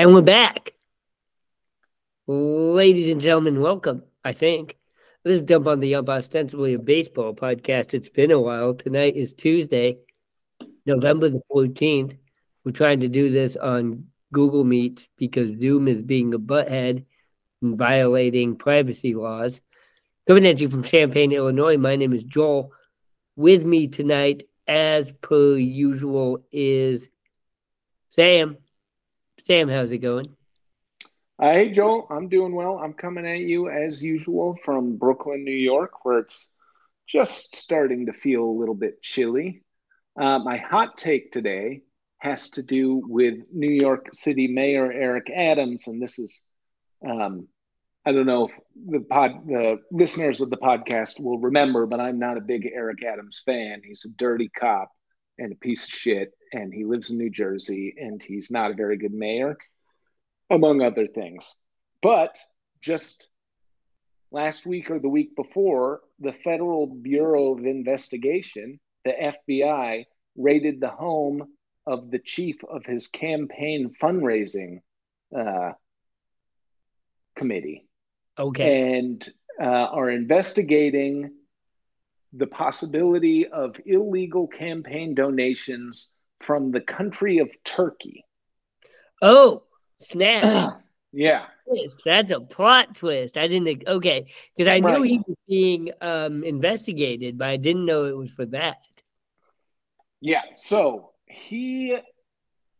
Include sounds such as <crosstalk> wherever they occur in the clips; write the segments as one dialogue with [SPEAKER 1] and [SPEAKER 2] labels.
[SPEAKER 1] And we're back. Ladies and gentlemen, welcome, I think. Let's Dump on the Ump Ostensibly a Baseball podcast. It's been a while. Tonight is Tuesday, November the 14th. We're trying to do this on Google Meet because Zoom is being a butthead and violating privacy laws. Coming at you from Champaign, Illinois, my name is Joel. With me tonight, as per usual, is Sam. Sam, how's it going?
[SPEAKER 2] Uh, hey, Joel, I'm doing well. I'm coming at you as usual from Brooklyn, New York, where it's just starting to feel a little bit chilly. Uh, my hot take today has to do with New York City Mayor Eric Adams, and this is, um, I don't know if the pod, the listeners of the podcast will remember, but I'm not a big Eric Adams fan. He's a dirty cop and a piece of shit, and he lives in New Jersey, and he's not a very good mayor, among other things. But just last week or the week before, the Federal Bureau of Investigation, the FBI, raided the home of the chief of his campaign fundraising uh, committee.
[SPEAKER 1] Okay.
[SPEAKER 2] And uh, are investigating the possibility of illegal campaign donations from the country of Turkey.
[SPEAKER 1] Oh, snap.
[SPEAKER 2] yeah.
[SPEAKER 1] That's a plot twist. I didn't, okay. Because I knew he was being um, investigated, but I didn't know it was for that.
[SPEAKER 2] Yeah. So he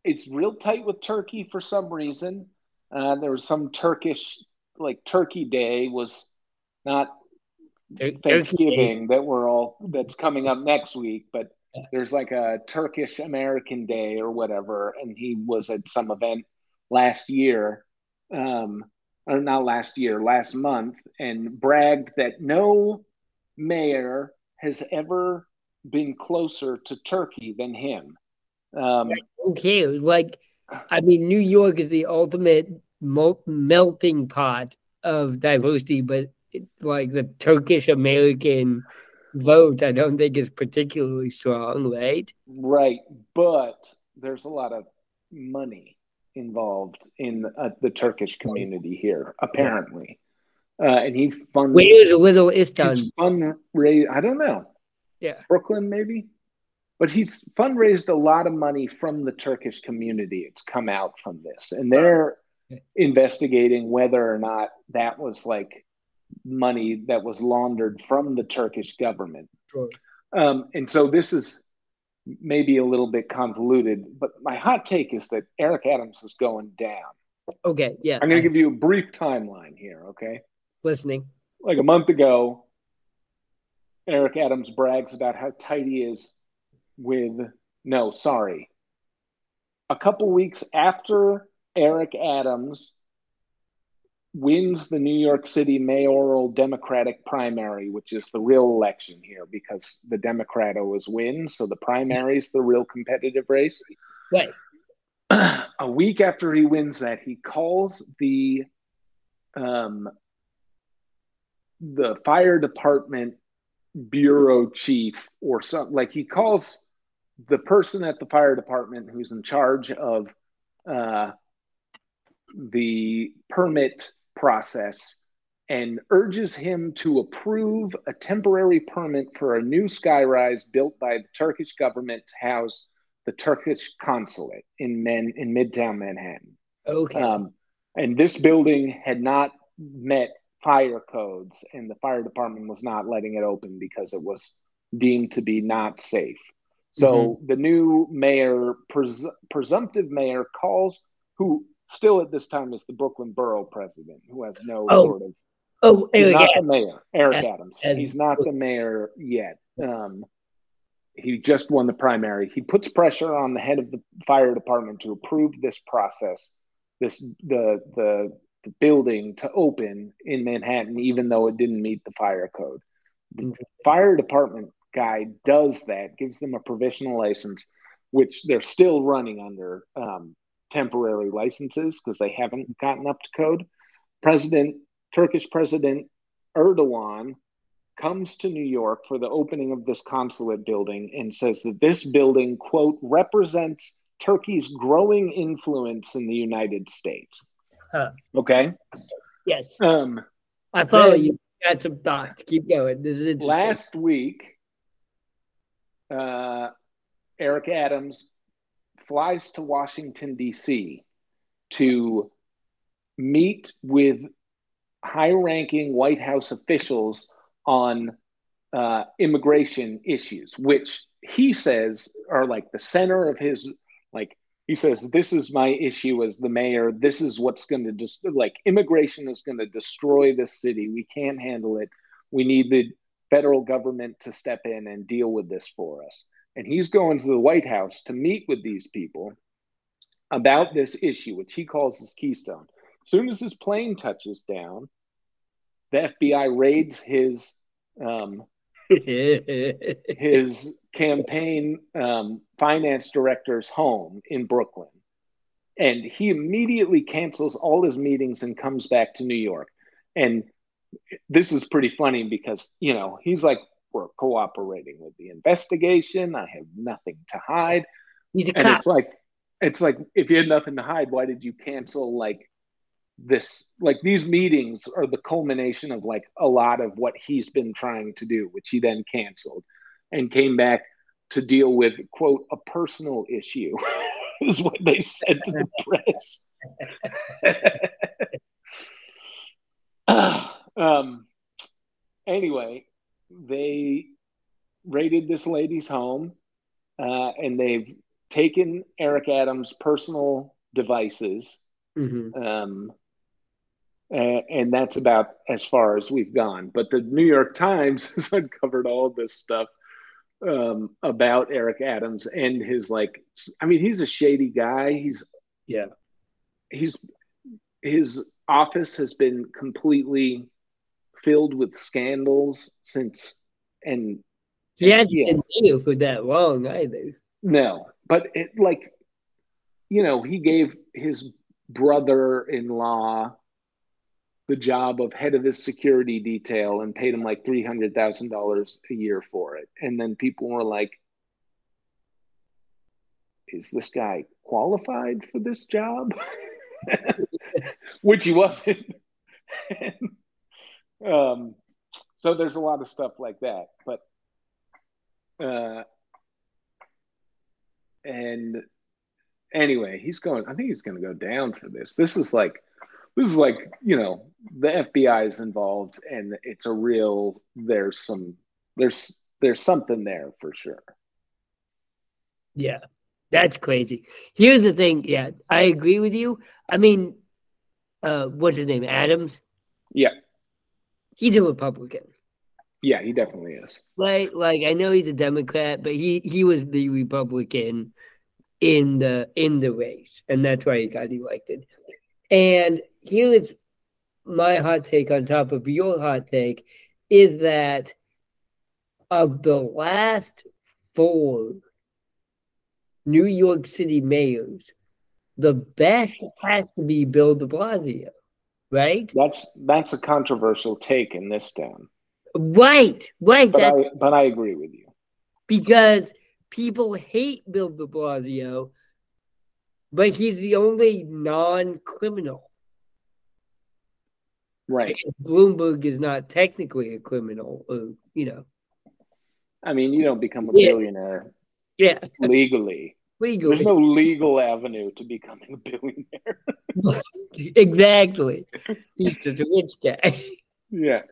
[SPEAKER 2] is real tight with Turkey for some reason. Uh, there was some Turkish, like Turkey Day was not Thanksgiving that we're all that's coming up next week, but there's like a Turkish American Day or whatever, and he was at some event last year, um, or not last year, last month, and bragged that no mayor has ever been closer to Turkey than him. Um,
[SPEAKER 1] Okay, like I mean, New York is the ultimate melting pot of diversity, but like the Turkish American vote, I don't think is particularly strong, right?
[SPEAKER 2] Right, but there's a lot of money involved in uh, the Turkish community here, apparently. Uh, and he fund
[SPEAKER 1] Where's a Little Istanbul?
[SPEAKER 2] fundraise. I don't know,
[SPEAKER 1] Yeah.
[SPEAKER 2] Brooklyn maybe, but he's fundraised a lot of money from the Turkish community. It's come out from this, and they're investigating whether or not that was like money that was laundered from the Turkish government.
[SPEAKER 1] Sure.
[SPEAKER 2] Um, and so this is maybe a little bit convoluted, but my hot take is that Eric Adams is going down.
[SPEAKER 1] Okay, yeah.
[SPEAKER 2] I'm going to give you a brief timeline here, okay?
[SPEAKER 1] listening.
[SPEAKER 2] Like a month ago, Eric Adams brags about how tight he is with, no, sorry. A couple weeks after Eric Adams wins the New York City mayoral Democratic primary, which is the real election here because the Democrat always wins. So the primary is the real competitive race.
[SPEAKER 1] Right. <clears throat>
[SPEAKER 2] a week after he wins that, he calls the um, the fire department bureau chief or something like he calls the person at the fire department who's in charge of uh, the permit process and urges him to approve a temporary permit for a new skyrise built by the Turkish government to house the Turkish consulate in Men in Midtown Manhattan.
[SPEAKER 1] Okay.
[SPEAKER 2] Um, and this building had not met fire codes, and the fire department was not letting it open because it was deemed to be not safe. So the new mayor, pres- presumptive mayor, calls who still at this time is the Brooklyn borough president, who has no
[SPEAKER 1] Oh,
[SPEAKER 2] sort of
[SPEAKER 1] oh,
[SPEAKER 2] He's
[SPEAKER 1] Eric,
[SPEAKER 2] not
[SPEAKER 1] yeah.
[SPEAKER 2] the mayor, Eric
[SPEAKER 1] And-
[SPEAKER 2] Adams.
[SPEAKER 1] and-
[SPEAKER 2] He's not the mayor yet. Um, he just won the primary. He puts pressure on the head of the fire department to approve this process, this the the, the building to open in Manhattan, even though it didn't meet the fire code. The fire department guy does that, gives them a provisional license, which they're still running under um, temporary licenses because they haven't gotten up to code. President Turkish President Erdogan comes to New York for the opening of this consulate building and says that this building, quote, represents Turkey's growing influence in the United States.
[SPEAKER 1] Huh.
[SPEAKER 2] Okay.
[SPEAKER 1] Yes.
[SPEAKER 2] Um,
[SPEAKER 1] I follow
[SPEAKER 2] then-
[SPEAKER 1] you. Got some thoughts. Keep going. This is interesting.
[SPEAKER 2] last week, uh, Eric Adams flies to Washington, D.C. to meet with high ranking White House officials on uh, immigration issues, which he says are like the center of his, like, he says, This is my issue as the mayor. This is what's going to just like immigration is going to destroy this city. We can't handle it. We need the federal government to step in and deal with this for us. And he's going to the White House to meet with these people about this issue, which he calls his keystone. As soon as his plane touches down, the FBI raids his um, <laughs> his campaign um, finance director's home in Brooklyn. And he immediately cancels all his meetings and comes back to New York. And this is pretty funny because, you know, he's like, we're cooperating with the investigation. I have nothing to hide.
[SPEAKER 1] He's a
[SPEAKER 2] And
[SPEAKER 1] cop.
[SPEAKER 2] it's like, it's like, if you had nothing to hide, why did you cancel like this? Like these meetings are the culmination of like a lot of what he's been trying to do, which he then canceled and came back to deal with, quote, a personal issue, <laughs> is what they said to the <laughs> press. <laughs> um, anyway, they raided this lady's home uh, and they've taken Eric Adams' personal devices.
[SPEAKER 1] Mhm.
[SPEAKER 2] Um, and that's about as far as we've gone. But the New York Times <laughs> has uncovered all this stuff um, about Eric Adams and his like. I mean, he's a shady guy. He's
[SPEAKER 1] Yeah.
[SPEAKER 2] he's his office has been completely filled with scandals since and
[SPEAKER 1] He hasn't
[SPEAKER 2] Yeah.
[SPEAKER 1] been mayor for that long either.
[SPEAKER 2] no but it like you know he gave his brother-in-law the job of head of his security detail and paid him like $300,000 a year for it and then people were like is this guy qualified for this job <laughs> which he wasn't <laughs> um, so there's a lot of stuff like that but uh, and anyway he's going i think he's going to go down for this this is like this is like you know the fbi is involved and it's a real there's some there's there's something there for sure
[SPEAKER 1] Yeah, that's crazy. Here's the thing. Yeah, I agree with you. I mean, uh, what's his name? Adams.
[SPEAKER 2] yeah
[SPEAKER 1] He's a Republican,
[SPEAKER 2] yeah he definitely is
[SPEAKER 1] right? Like I know he's a Democrat, but he he was the Republican in the in the race, and that's why he got elected. And here's my hot take on top of your hot take is that of the last four New York City mayors, the best has to be Bill de Blasio, right?
[SPEAKER 2] that's that's a controversial take in this town
[SPEAKER 1] Right, right.
[SPEAKER 2] but i but i agree with you
[SPEAKER 1] because people hate Bill de Blasio, but he's the only non criminal.
[SPEAKER 2] right
[SPEAKER 1] Bloomberg is not technically a criminal, or, you know.
[SPEAKER 2] i mean you don't become a
[SPEAKER 1] Yeah.
[SPEAKER 2] billionaire
[SPEAKER 1] Yeah, <laughs>
[SPEAKER 2] legally
[SPEAKER 1] legally.
[SPEAKER 2] there's no legal avenue to becoming a billionaire <laughs>
[SPEAKER 1] exactly. He's just a rich guy.
[SPEAKER 2] yeah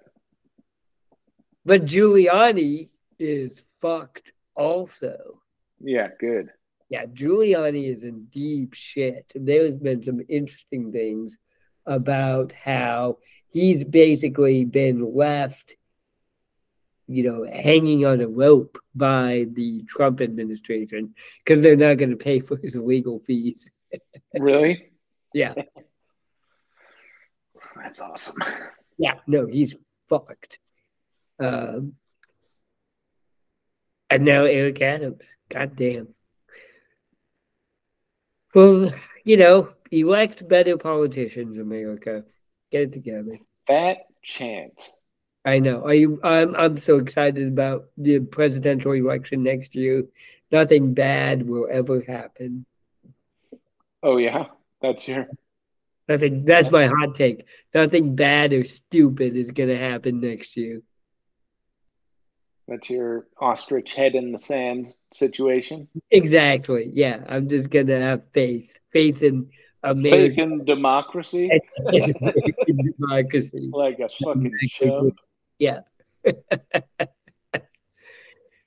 [SPEAKER 1] But Giuliani is fucked also.
[SPEAKER 2] yeah good
[SPEAKER 1] Yeah, Giuliani is in deep shit. There's been some interesting things about how he's basically been left, you know, hanging on a rope by the Trump administration because they're not going to pay for his legal fees. <laughs>
[SPEAKER 2] really
[SPEAKER 1] Yeah,
[SPEAKER 2] that's awesome
[SPEAKER 1] yeah, no, he's fucked. Um, and now Eric Adams. God damn. Well, you know, elect better politicians, America. Get it together.
[SPEAKER 2] fat chance
[SPEAKER 1] I know. Are you? I'm. I'm so excited about the presidential election next year. Nothing bad will ever happen.
[SPEAKER 2] Oh yeah, that's your.
[SPEAKER 1] Nothing. That's my hot take. Nothing bad or stupid is going to happen next year.
[SPEAKER 2] That's your ostrich head in the sand situation.
[SPEAKER 1] Exactly. Yeah, I'm just going to have faith. Faith in America.
[SPEAKER 2] Faith in democracy. <laughs>
[SPEAKER 1] in democracy.
[SPEAKER 2] Like a fucking show.
[SPEAKER 1] Yeah. <laughs>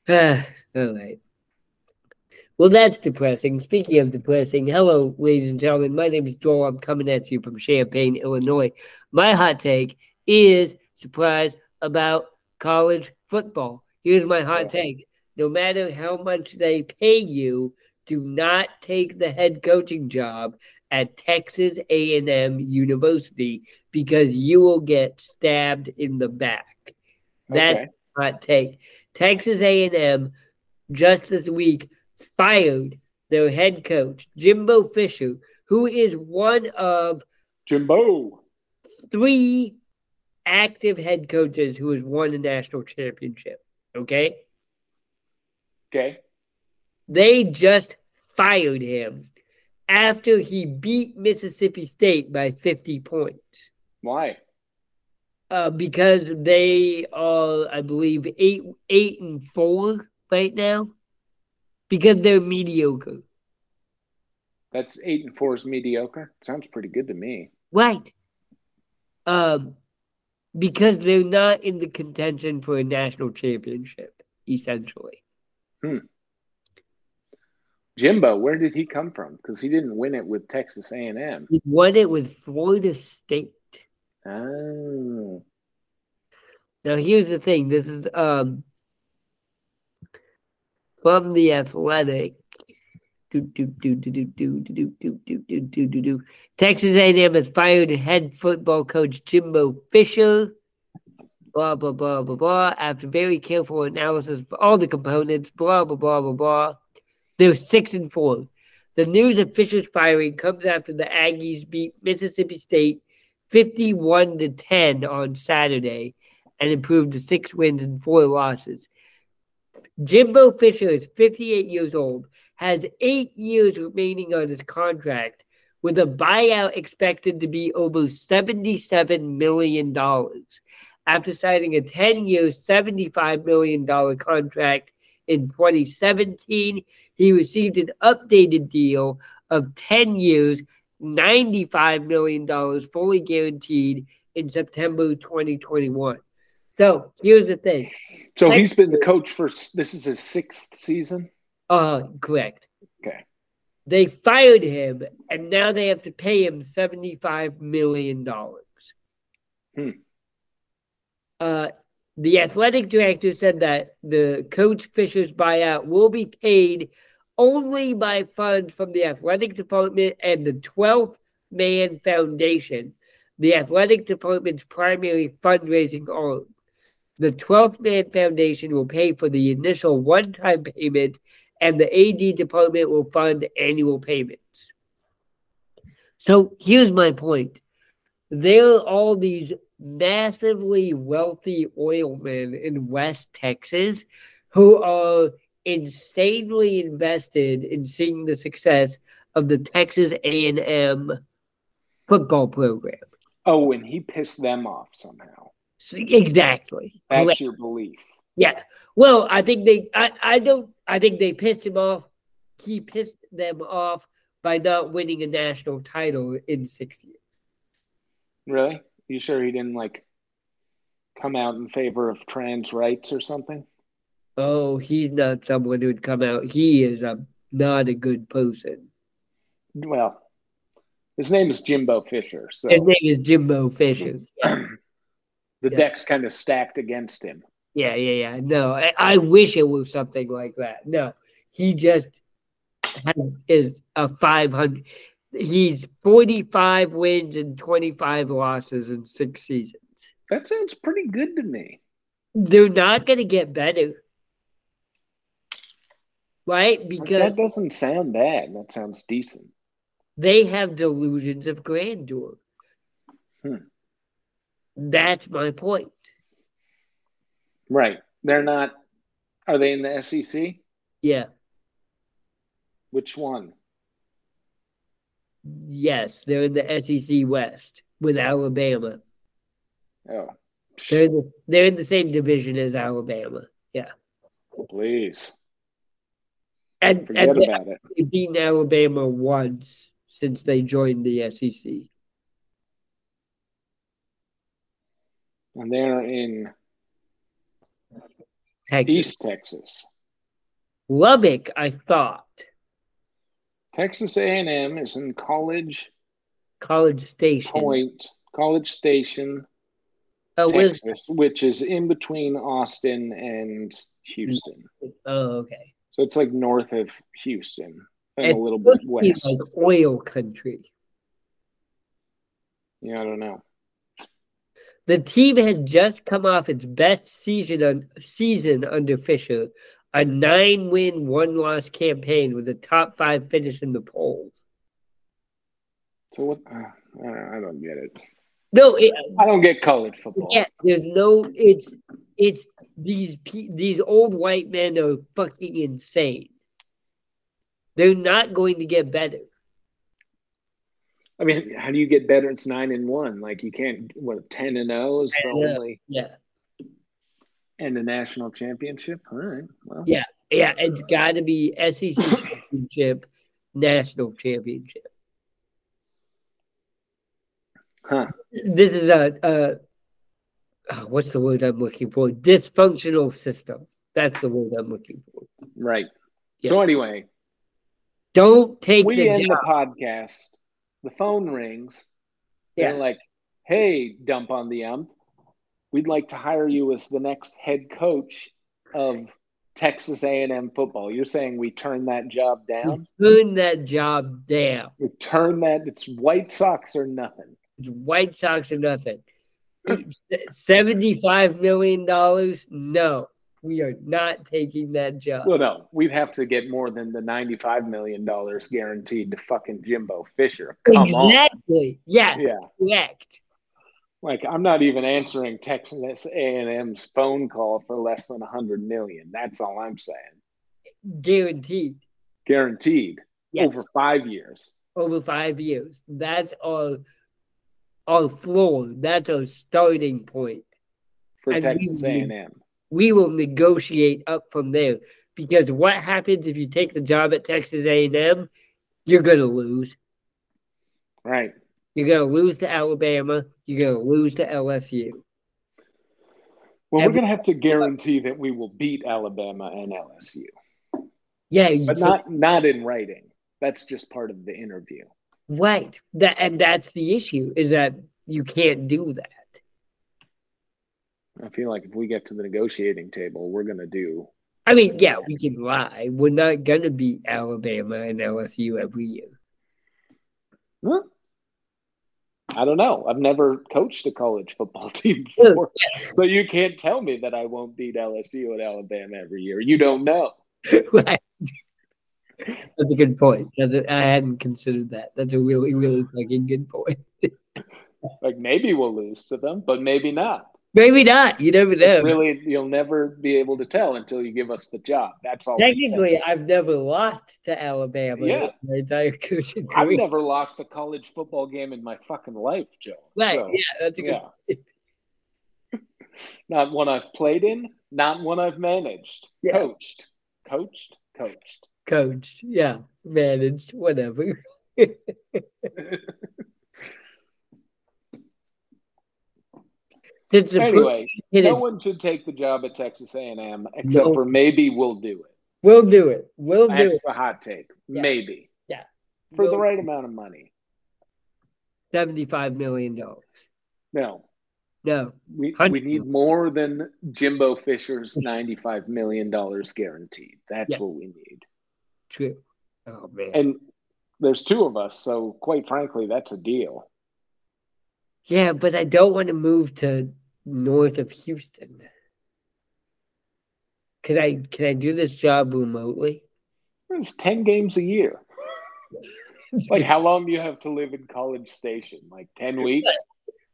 [SPEAKER 1] Ah, all right. Well, that's depressing. Speaking of depressing, hello, ladies and gentlemen. My name is Joel. I'm coming at you from Champaign, Illinois. My hot take is surprise about college football. Here's my hot take. No matter how much they pay you, do not take the head coaching job at Texas A&M University because you will get stabbed in the back. That's okay. hot take. Texas A&M just this week fired their head coach, Jimbo Fisher, who is one of
[SPEAKER 2] Jimbo
[SPEAKER 1] three active head coaches who has won a national championship. Okay.
[SPEAKER 2] Okay.
[SPEAKER 1] They just fired him after he beat Mississippi State by 50 points.
[SPEAKER 2] Why?
[SPEAKER 1] Uh, because they are, I believe, eight eight and four right now because they're mediocre.
[SPEAKER 2] That's eight and four is mediocre. Sounds pretty good to me.
[SPEAKER 1] Right. Um, because they're not in the contention for a national championship, essentially.
[SPEAKER 2] Hmm. Jimbo, where did he come from? Because he didn't win it with Texas A and M.
[SPEAKER 1] He won it with Florida State.
[SPEAKER 2] Oh.
[SPEAKER 1] Now here's the thing. This is um from the athletic. Texas A&M has fired head football coach Jimbo Fisher. Blah blah blah blah blah. After very careful analysis of all the components, blah blah blah blah blah. They're six and four. The news of Fisher's firing comes after the Aggies beat Mississippi State 51 to 10 on Saturday and improved to six wins and four losses. Jimbo Fisher is 58 years old, has eight years remaining on his contract, with a buyout expected to be over $77 million. After signing a 10 year, $75 million contract in 2017, he received an updated deal of 10 years, $95 million, fully guaranteed in September 2021. So here's the thing.
[SPEAKER 2] So he's been the coach for this is his sixth season.
[SPEAKER 1] Uh, correct.
[SPEAKER 2] Okay.
[SPEAKER 1] They fired him, and now they have to pay him seventy-five million dollars.
[SPEAKER 2] Hmm.
[SPEAKER 1] Uh, the athletic director said that the coach Fisher's buyout will be paid only by funds from the athletic department and the 12th Man Foundation, the athletic department's primary fundraising arm. The 12th Man Foundation will pay for the initial one time payment, and the AD department will fund annual payments. So here's my point there are all these massively wealthy oilmen in West Texas who are insanely invested in seeing the success of the Texas A&M football program.
[SPEAKER 2] Oh, and he pissed them off somehow.
[SPEAKER 1] Exactly.
[SPEAKER 2] That's Correct. your belief.
[SPEAKER 1] Yeah. Well, I think they. I. I don't. I think they pissed him off. He pissed them off by not winning a national title in six years.
[SPEAKER 2] Really? You sure he didn't like come out in favor of trans rights or something?
[SPEAKER 1] Oh, he's not someone who'd come out. He is a not a good person.
[SPEAKER 2] Well, his name is Jimbo Fisher. So
[SPEAKER 1] his name is Jimbo Fisher.
[SPEAKER 2] the yeah. deck's kind of stacked against him.
[SPEAKER 1] Yeah, yeah, yeah. No, I, I, wish it was something like that. No, he just has, is a 500. He's 45 wins and 25 losses in six seasons.
[SPEAKER 2] That sounds pretty good to me.
[SPEAKER 1] They're not going to get better. Right? Because
[SPEAKER 2] that doesn't sound bad. That sounds decent.
[SPEAKER 1] They have delusions of grandeur.
[SPEAKER 2] Hmm.
[SPEAKER 1] That's my point.
[SPEAKER 2] Right. They're not. Are they in the SEC?
[SPEAKER 1] Yeah.
[SPEAKER 2] Which one?
[SPEAKER 1] Yes, they're in the SEC West with Alabama.
[SPEAKER 2] Oh,
[SPEAKER 1] They're in the, they're in the same division as Alabama. Yeah,
[SPEAKER 2] please
[SPEAKER 1] and
[SPEAKER 2] forget
[SPEAKER 1] and they-
[SPEAKER 2] about it.
[SPEAKER 1] they've beaten Alabama once since they joined the SEC.
[SPEAKER 2] And they're in
[SPEAKER 1] Texas.
[SPEAKER 2] East Texas.
[SPEAKER 1] Lubbock, I thought.
[SPEAKER 2] Texas A&M is in College
[SPEAKER 1] College Station.
[SPEAKER 2] Point, College Station,
[SPEAKER 1] Oh,
[SPEAKER 2] Texas, which is in between Austin and Houston.
[SPEAKER 1] oh, okay.
[SPEAKER 2] So it's like north of Houston and
[SPEAKER 1] It's
[SPEAKER 2] a little bit
[SPEAKER 1] supposed to be
[SPEAKER 2] west.
[SPEAKER 1] like oil country.
[SPEAKER 2] Yeah, I don't know.
[SPEAKER 1] The team had just come off its best season on, season under Fisher, a nine-win, one-loss campaign with a top five finish in the polls.
[SPEAKER 2] So what? Uh, I don't- I don't get it.
[SPEAKER 1] No, it,
[SPEAKER 2] I don't get college football.
[SPEAKER 1] yeah, there's no. It's it's these these old white men are fucking insane. They're not going to get better.
[SPEAKER 2] I mean, how do you get better? It's nine and one. Like you can't. What ten and zero is the only
[SPEAKER 1] Yeah,
[SPEAKER 2] and the national championship. All right. Well,
[SPEAKER 1] Yeah. yeah, it's got to be SEC championship, national championship.
[SPEAKER 2] Huh.
[SPEAKER 1] this is a, a oh, what's the word I'm looking for? Dysfunctional system. That's the word I'm looking for.
[SPEAKER 2] Right.
[SPEAKER 1] Yeah.
[SPEAKER 2] So anyway,
[SPEAKER 1] Don't take
[SPEAKER 2] we
[SPEAKER 1] the
[SPEAKER 2] end
[SPEAKER 1] job.
[SPEAKER 2] the podcast. The phone rings.
[SPEAKER 1] Yeah.
[SPEAKER 2] They're like, "Hey, dump on the ump. We'd like to hire you as the next head coach of Texas A&M football." You're saying we turn that job down?
[SPEAKER 1] Turn that job down.
[SPEAKER 2] We turn that. It's White Sox or nothing.
[SPEAKER 1] White Sox or nothing. Seventy-five million dollars? No, we are not taking that job.
[SPEAKER 2] Well, no, we'd have to get more than the ninety-five million dollars guaranteed to fucking Jimbo Fisher. Come on.
[SPEAKER 1] exactly. Yes.
[SPEAKER 2] Yeah.
[SPEAKER 1] Correct.
[SPEAKER 2] Like I'm not even answering Texas A&M's phone call for less than a hundred million. That's all I'm saying.
[SPEAKER 1] Guaranteed.
[SPEAKER 2] Guaranteed
[SPEAKER 1] Yes.
[SPEAKER 2] over five years.
[SPEAKER 1] over five years. That's our our floor. That's our starting point.
[SPEAKER 2] for
[SPEAKER 1] And we
[SPEAKER 2] Texas
[SPEAKER 1] would-
[SPEAKER 2] A&M.
[SPEAKER 1] We will negotiate up from there. Because what happens if you take the job at Texas A&M? You're gonna lose.
[SPEAKER 2] Right.
[SPEAKER 1] You're gonna lose to Alabama. You're gonna lose to LSU.
[SPEAKER 2] Well,
[SPEAKER 1] Every-
[SPEAKER 2] we're going to have to guarantee that we will beat Alabama and LSU,
[SPEAKER 1] Yeah, you
[SPEAKER 2] but not not in writing. That's just part of the interview.
[SPEAKER 1] Right. That and that's the issue is that you can't do that.
[SPEAKER 2] I feel like if we get to the negotiating table, we're going to do.
[SPEAKER 1] I mean, yeah, we can lie. We're not gonna beat Alabama and LSU every year.
[SPEAKER 2] Huh? I don't know. I've never coached a college football <laughs> team before, so you can't tell me that I won't beat LSU and Alabama every year. You don't know. <laughs>
[SPEAKER 1] Right. That's a good point. A, I hadn't considered that. That's a really, really fucking good point. <laughs>
[SPEAKER 2] Like maybe we'll lose to them, but maybe not.
[SPEAKER 1] Maybe not. You never know.
[SPEAKER 2] It's really, you'll never be able to tell until you give us the job. That's all.
[SPEAKER 1] Technically, I've never lost to Alabama
[SPEAKER 2] Yeah.
[SPEAKER 1] my entire coaching
[SPEAKER 2] I've
[SPEAKER 1] career.
[SPEAKER 2] never lost a college football game in my fucking life, Joe.
[SPEAKER 1] right.
[SPEAKER 2] So,
[SPEAKER 1] yeah, that's a good
[SPEAKER 2] yeah. <laughs> Not one I've played in, not one I've managed.
[SPEAKER 1] Yeah.
[SPEAKER 2] Coached, coached, coached.
[SPEAKER 1] Coached. Yeah. Managed. Whatever. <laughs>
[SPEAKER 2] Anyway, no one should take the job at Texas A&M except
[SPEAKER 1] No.
[SPEAKER 2] for maybe we'll do it.
[SPEAKER 1] we'll do it. We'll do it.
[SPEAKER 2] That's the hot take.
[SPEAKER 1] Yeah.
[SPEAKER 2] Maybe.
[SPEAKER 1] Yeah.
[SPEAKER 2] For the
[SPEAKER 1] We'll-
[SPEAKER 2] right amount of money.
[SPEAKER 1] $75 million.
[SPEAKER 2] No.
[SPEAKER 1] No.
[SPEAKER 2] We, we need more than Jimbo Fisher's $95 million guaranteed. That's
[SPEAKER 1] Yes.
[SPEAKER 2] what we need.
[SPEAKER 1] True. Oh, man.
[SPEAKER 2] And there's two of us, so quite frankly, that's a deal.
[SPEAKER 1] Yeah, but I don't want to move to north of Houston. Can I can I do this job remotely?
[SPEAKER 2] It's 10 games a year. <laughs> Like, how long do you have to live in College Station? Like 10 weeks?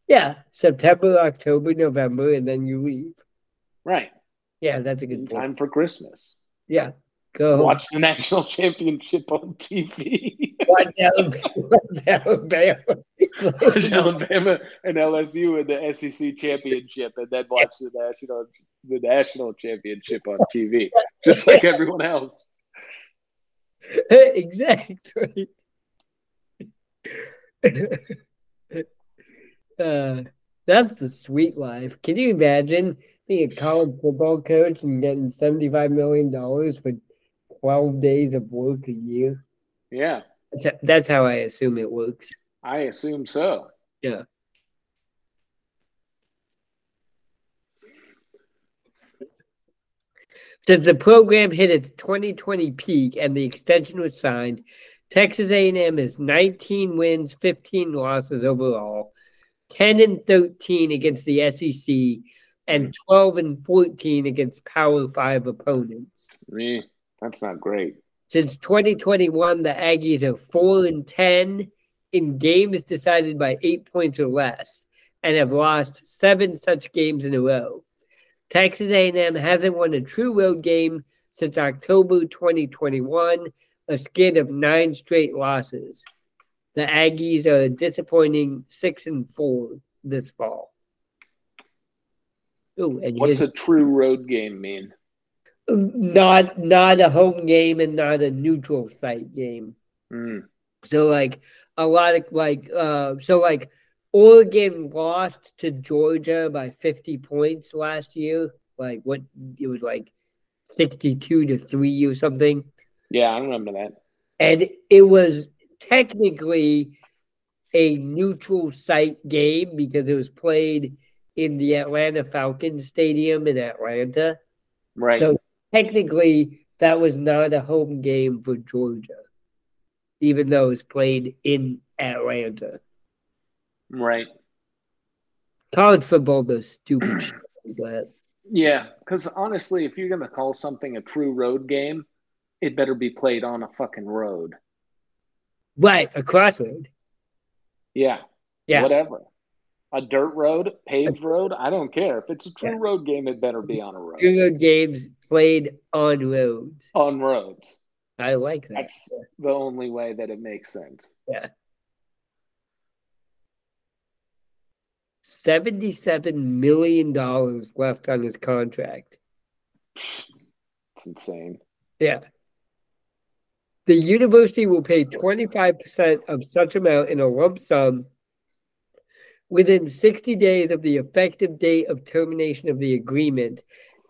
[SPEAKER 1] Yeah, September, October, November, and then you leave.
[SPEAKER 2] Right.
[SPEAKER 1] Yeah, that's a good
[SPEAKER 2] time for Christmas.
[SPEAKER 1] Yeah, Go
[SPEAKER 2] watch the national championship on TV.
[SPEAKER 1] watch Alabama. Watch Alabama.
[SPEAKER 2] watch Alabama and LSU in the SEC championship, and then watch the national the national championship on TV, just like everyone else.
[SPEAKER 1] exactly. uh, that's the sweet life. Can you imagine being a college football coach and getting $75 million for 12 days of work a year?
[SPEAKER 2] Yeah.
[SPEAKER 1] That's, that's how I assume it works.
[SPEAKER 2] I assume so.
[SPEAKER 1] Yeah. Since the program hit its 2020 peak and the extension was signed, Texas A&M is 19 wins, 15 losses overall, 10 and 13 against the SEC, and 12 and 14 against Power 5 opponents.
[SPEAKER 2] Me, that's not great.
[SPEAKER 1] Since 2021, the Aggies are 4 and 10 in games decided by 8 points or less and have lost 7 such games in a row. Texas A&M hasn't won a true road game since October 2021, a skid of 9 straight losses. The Aggies are a disappointing 6 and 4 this fall. Ooh, and
[SPEAKER 2] What's a true road game mean?
[SPEAKER 1] Not not a home game and not a neutral site game.
[SPEAKER 2] Mm.
[SPEAKER 1] So like a lot of like uh so like Oregon lost to Georgia by 50 points last year. Like what it was like 62 to 3 or something.
[SPEAKER 2] Yeah, I remember that.
[SPEAKER 1] And it was technically a neutral site game because it was played in the Atlanta Falcons Stadium in Atlanta.
[SPEAKER 2] Right.
[SPEAKER 1] So technically, that was not a home game for Georgia, even though it was played in Atlanta.
[SPEAKER 2] right.
[SPEAKER 1] College football does stupid <clears throat> shit like that.
[SPEAKER 2] Yeah, because honestly, if you're going to call something a true road game, it better be played on a fucking road.
[SPEAKER 1] Right, a crossroad.
[SPEAKER 2] Yeah.
[SPEAKER 1] Yeah.
[SPEAKER 2] Whatever. A dirt road, paved road, I don't care. If it's a true
[SPEAKER 1] Yeah.
[SPEAKER 2] road game, it better be on a road.
[SPEAKER 1] True road games played on roads.
[SPEAKER 2] On roads.
[SPEAKER 1] I like that.
[SPEAKER 2] That's the only way that it makes sense. Yeah.
[SPEAKER 1] $77 million left on his contract.
[SPEAKER 2] It's insane.
[SPEAKER 1] Yeah. The university will pay 25% of such amount in a lump sum within 60 days of the effective date of termination of the agreement,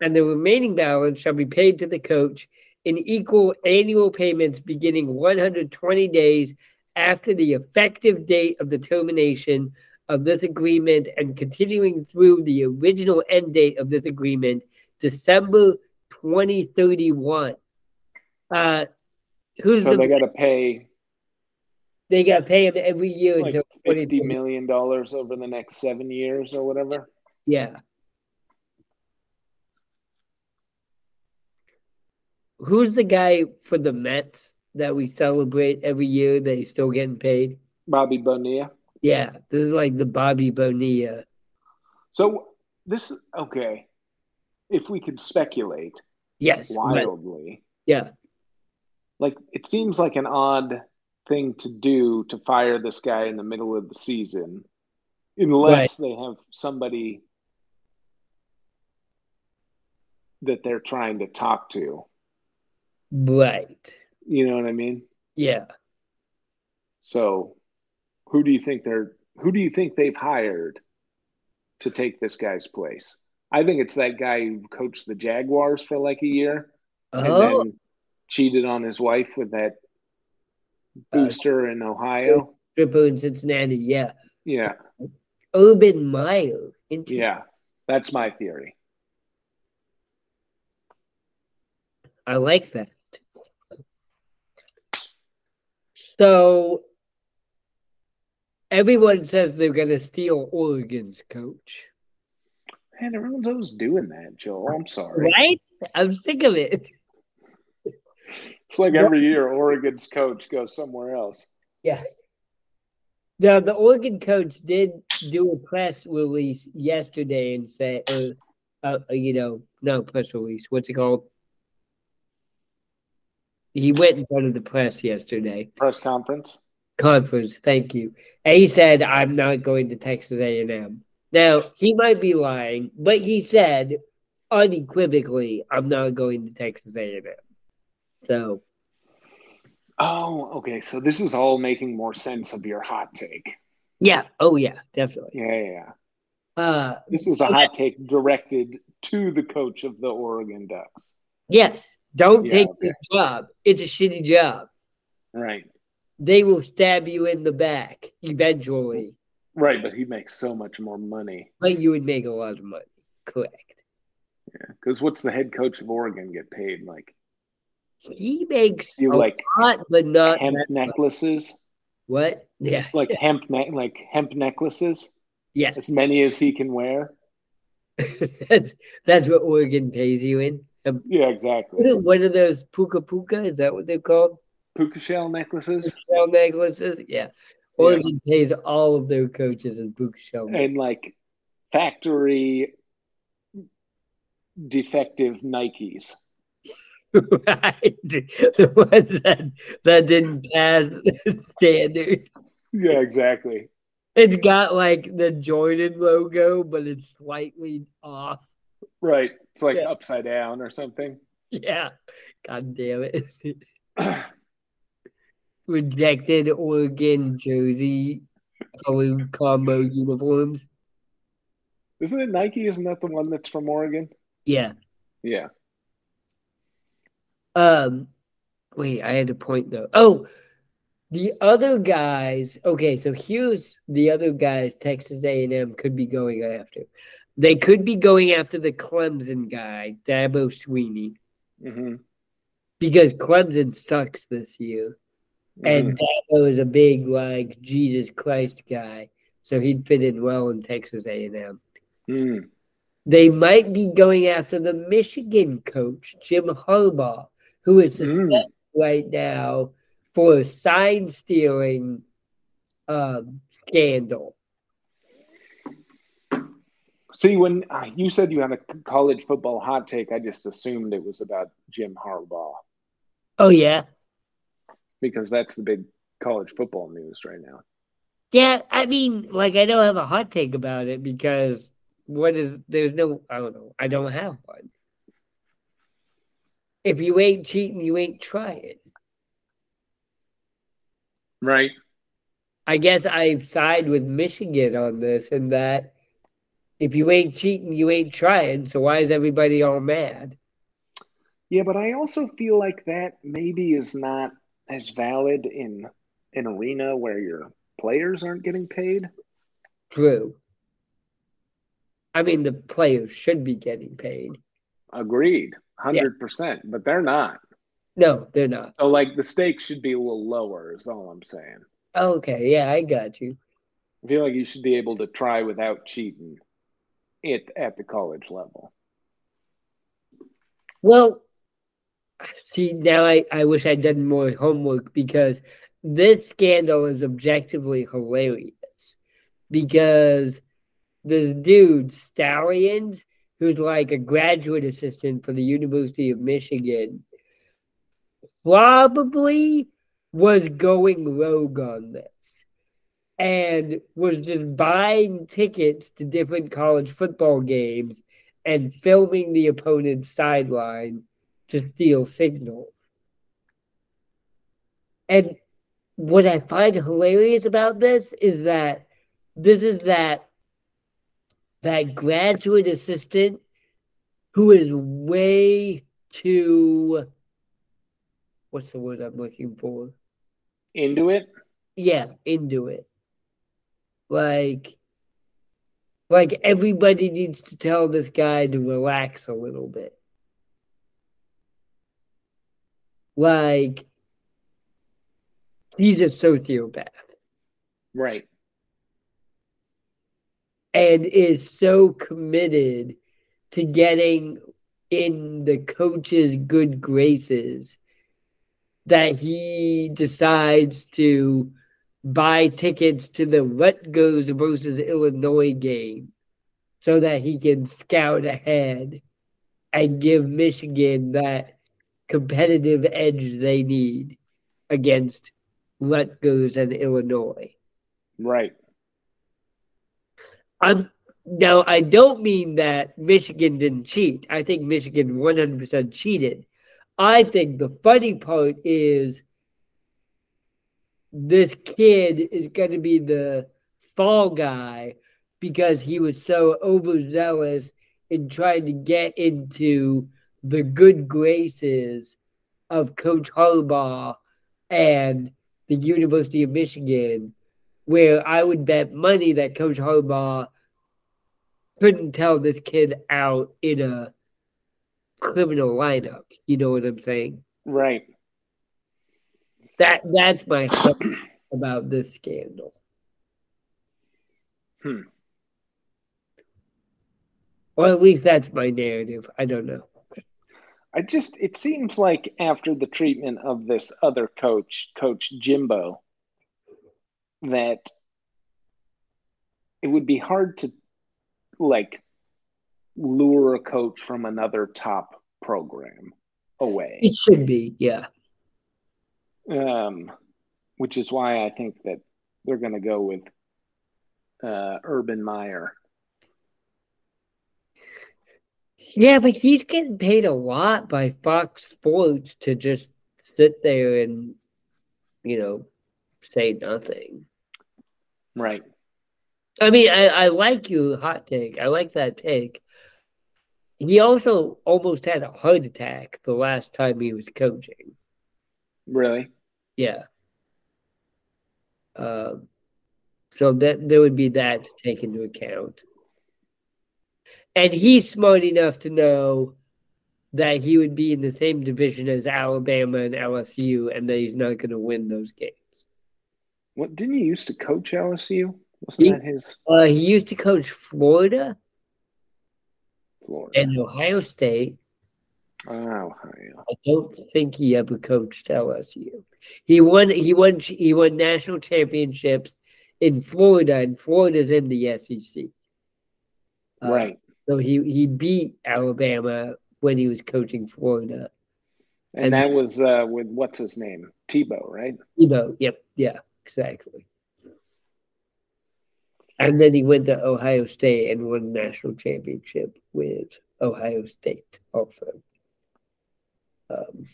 [SPEAKER 1] and the remaining balance shall be paid to the coach in equal annual payments beginning 120 days after the effective date of the termination of this agreement and continuing through the original end date of this agreement, December 2031. Uh, who's
[SPEAKER 2] So
[SPEAKER 1] the
[SPEAKER 2] they got to pay
[SPEAKER 1] they got to pay him every year
[SPEAKER 2] like
[SPEAKER 1] until
[SPEAKER 2] fifty
[SPEAKER 1] 2030.
[SPEAKER 2] million dollars over the next seven years or whatever.
[SPEAKER 1] Yeah. Who's the guy for the Mets that we celebrate every year that he's still getting paid?
[SPEAKER 2] Bobby Bonilla.
[SPEAKER 1] Yeah, this is like the Bobby Bonilla.
[SPEAKER 2] So this okay. If we could speculate
[SPEAKER 1] Yes.
[SPEAKER 2] wildly,
[SPEAKER 1] Yeah.
[SPEAKER 2] like it seems like an odd thing to do to fire this guy in the middle of the season, unless they have somebody that they're trying to talk to.
[SPEAKER 1] Right.
[SPEAKER 2] You know what I mean?
[SPEAKER 1] Yeah.
[SPEAKER 2] So, who do you think they're? Who do you think they've hired to take this guy's place? I think it's that guy who coached the Jaguars for like a year and
[SPEAKER 1] Oh,
[SPEAKER 2] then cheated on his wife with that booster in Ohio.
[SPEAKER 1] triple in Cincinnati. Yeah.
[SPEAKER 2] Yeah,
[SPEAKER 1] Urban Meyer. Interesting.
[SPEAKER 2] yeah, that's my theory.
[SPEAKER 1] I like that. So everyone says they're going to steal Oregon's coach.
[SPEAKER 2] Man, everyone's always doing that, Joel. I'm sorry.
[SPEAKER 1] Right? I'm sick of it.
[SPEAKER 2] It's like every year Oregon's coach goes somewhere else.
[SPEAKER 1] Yeah. Now, the Oregon coach did do a press release yesterday and say, or, uh, you know, no press release. What's it called? he went in front of the press yesterday.
[SPEAKER 2] Press conference.
[SPEAKER 1] Conference, thank you. And he said, "I'm not going to Texas A&M." Now he might be lying, but he said unequivocally, "I'm not going to Texas A&M." So,
[SPEAKER 2] oh, okay. So this is all making more sense of your hot take.
[SPEAKER 1] Yeah. Oh, yeah. Definitely.
[SPEAKER 2] Yeah, yeah. yeah.
[SPEAKER 1] Uh,
[SPEAKER 2] this is a hot take directed to the coach of the Oregon Ducks.
[SPEAKER 1] Yes. Don't
[SPEAKER 2] Yeah,
[SPEAKER 1] take
[SPEAKER 2] okay.
[SPEAKER 1] this job. It's a shitty job.
[SPEAKER 2] Right.
[SPEAKER 1] They will stab you in the back eventually,
[SPEAKER 2] Right, but he makes so much more money.
[SPEAKER 1] but you would make a lot of money. Correct.
[SPEAKER 2] Yeah. Because what's the head coach of Oregon get paid? Like
[SPEAKER 1] He makes
[SPEAKER 2] you like
[SPEAKER 1] lot, but not
[SPEAKER 2] hemp necklaces?
[SPEAKER 1] what? Yeah.
[SPEAKER 2] Like hemp ne- like hemp necklaces?
[SPEAKER 1] yes.
[SPEAKER 2] As many as he can wear? <laughs>
[SPEAKER 1] that's that's what Oregon pays you in. Um,
[SPEAKER 2] Yeah, exactly.
[SPEAKER 1] what are- those puka puka? Is that what they're called?
[SPEAKER 2] Puka shell necklaces
[SPEAKER 1] Shell necklaces? Yeah. Oregon pays all of their coaches in puka shell necklaces.
[SPEAKER 2] and like factory defective Nikes.
[SPEAKER 1] Right. The ones that, that didn't pass the standard.
[SPEAKER 2] Yeah, exactly.
[SPEAKER 1] It's got like the Jordan logo, but it's slightly off.
[SPEAKER 2] Right. It's like
[SPEAKER 1] Yeah.
[SPEAKER 2] upside down or something.
[SPEAKER 1] Yeah. God damn it. <clears throat> Rejected Oregon jersey color combo uniforms.
[SPEAKER 2] Isn't it Nike? Isn't that the one that's from Oregon?
[SPEAKER 1] Yeah.
[SPEAKER 2] Yeah.
[SPEAKER 1] Um wait, I had a point though. Oh, the other guys. Okay, so here's the other guys Texas A&M could be going after. They could be going after the Clemson guy, Dabo Swinney,
[SPEAKER 2] hmm
[SPEAKER 1] because Clemson sucks this year. And Dabo is a big like Jesus Christ guy, so he'd fit in well in Texas A&M.
[SPEAKER 2] Mm.
[SPEAKER 1] They might be going after the Michigan coach, Jim Harbaugh, who is
[SPEAKER 2] Mm.
[SPEAKER 1] right now for a sign stealing um, scandal.
[SPEAKER 2] See, when uh, you said you had a college football hot take, I just assumed it was about Jim Harbaugh
[SPEAKER 1] Oh yeah,
[SPEAKER 2] because that's the big college football news right now.
[SPEAKER 1] yeah. I mean, like I don't have a hot take about it because what is there's no I don't know. I don't have one. If you ain't cheating, you ain't trying.
[SPEAKER 2] Right.
[SPEAKER 1] I guess I side with Michigan on this and that if you ain't cheating, you ain't trying. So why is everybody all mad?
[SPEAKER 2] Yeah, but I also feel like that maybe is not as valid in an arena where your players aren't getting paid.
[SPEAKER 1] True. I mean, the players should be getting paid.
[SPEAKER 2] Agreed, hundred percent. But they're not.
[SPEAKER 1] No, they're not.
[SPEAKER 2] So, like, the stakes should be a little lower. Is all I'm saying.
[SPEAKER 1] Okay, yeah, I got you.
[SPEAKER 2] I feel like you should be able to try without cheating, it at the college level.
[SPEAKER 1] Well, see, now I, I wish I'd done more homework because this scandal is objectively hilarious. Because this dude, Stalions, who's like a graduate assistant for the University of Michigan, probably was going rogue on this and was just buying tickets to different college football games and filming the opponent's sideline to steal signals. And what I find hilarious about this is that this is that that graduate assistant who is way too what's the word I'm looking for?
[SPEAKER 2] Into it.
[SPEAKER 1] Yeah, into it. Like like everybody needs to tell this guy to relax a little bit. Like he's a sociopath
[SPEAKER 2] Right.
[SPEAKER 1] And is so committed to getting in the coach's good graces that he decides to buy tickets to the Rutgers versus Illinois game so that he can scout ahead and give Michigan that competitive edge they need against Rutgers and Illinois.
[SPEAKER 2] Right.
[SPEAKER 1] I'm now I don't mean that Michigan didn't cheat. I think Michigan 100% cheated. I think the funny part is this kid is going to be the fall guy because he was so overzealous in trying to get into the good graces of Coach Harbaugh and the University of Michigan, where I would bet money that Coach Harbaugh couldn't tell this kid out in a criminal lineup. You know what I'm saying?
[SPEAKER 2] Right.
[SPEAKER 1] That that's my <clears throat> about this scandal.
[SPEAKER 2] Hmm.
[SPEAKER 1] Or at least that's my narrative. I don't know.
[SPEAKER 2] I just it seems like after the treatment of this other coach, Coach Jimbo, that it would be hard to like lure a coach from another top program away.
[SPEAKER 1] It should be, yeah.
[SPEAKER 2] Um, which is why I think that they're going to go with uh, Urban Meyer.
[SPEAKER 1] Yeah, but he's getting paid a lot by Fox Sports to just sit there and, you know, say nothing.
[SPEAKER 2] Right.
[SPEAKER 1] I mean, I, I like you, hot take. I like that take. He also almost had a heart attack the last time he was coaching.
[SPEAKER 2] Really?
[SPEAKER 1] Yeah. Um, so that there would be that to take into account. And he's smart enough to know that he would be in the same division as Alabama and LSU, and that he's not going to win those games.
[SPEAKER 2] What didn't he used to coach LSU? Wasn't
[SPEAKER 1] he,
[SPEAKER 2] that his?
[SPEAKER 1] Uh, he used to coach Florida,
[SPEAKER 2] Florida,
[SPEAKER 1] and Ohio State.
[SPEAKER 2] Oh, Ohio.
[SPEAKER 1] I don't think he ever coached LSU. He won. He won. He won national championships in Florida, and Florida's in the SEC.
[SPEAKER 2] Uh, right.
[SPEAKER 1] So he he beat Alabama when he was coaching Florida.
[SPEAKER 2] And, and that was uh, with what's his name, Tebow, right?
[SPEAKER 1] Tebow. Yep. Yeah. Exactly. And then he went to Ohio State and won the national championship with Ohio State also. Um,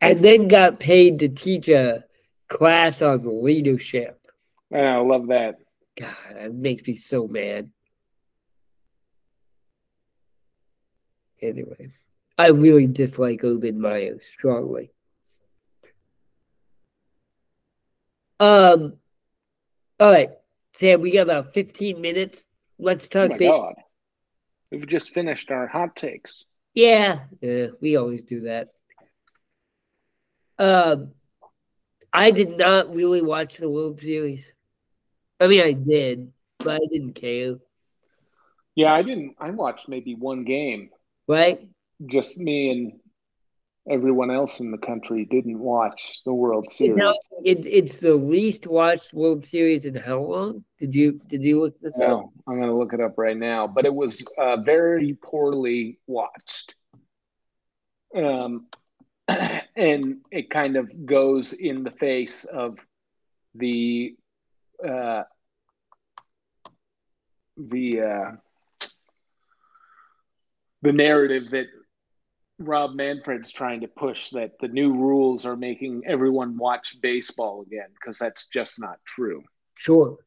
[SPEAKER 1] and then got paid to teach a class on leadership.
[SPEAKER 2] Oh, I love that.
[SPEAKER 1] God, that makes me so mad. Anyway, I really dislike Urban Meyer strongly. Um, all right, Sam, we got about 15 minutes. Let's talk.
[SPEAKER 2] Oh my God. We've just finished our hot takes.
[SPEAKER 1] Yeah, yeah, we always do that. Um, I did not really watch the World Series. I mean, I did, but I didn't care.
[SPEAKER 2] Yeah, I didn't. I watched maybe one game.
[SPEAKER 1] Right.
[SPEAKER 2] Just me and everyone else in the country didn't watch the World Series.
[SPEAKER 1] Know, it, it's the least watched World Series in how long? Did you did you look this
[SPEAKER 2] no,
[SPEAKER 1] up?
[SPEAKER 2] I'm going to look it up right now. But it was uh, very poorly watched, um, <clears throat> and it kind of goes in the face of the uh, the uh, the narrative that Rob Manfred's trying to push that the new rules are making everyone watch baseball again because that's just not true.
[SPEAKER 1] Sure.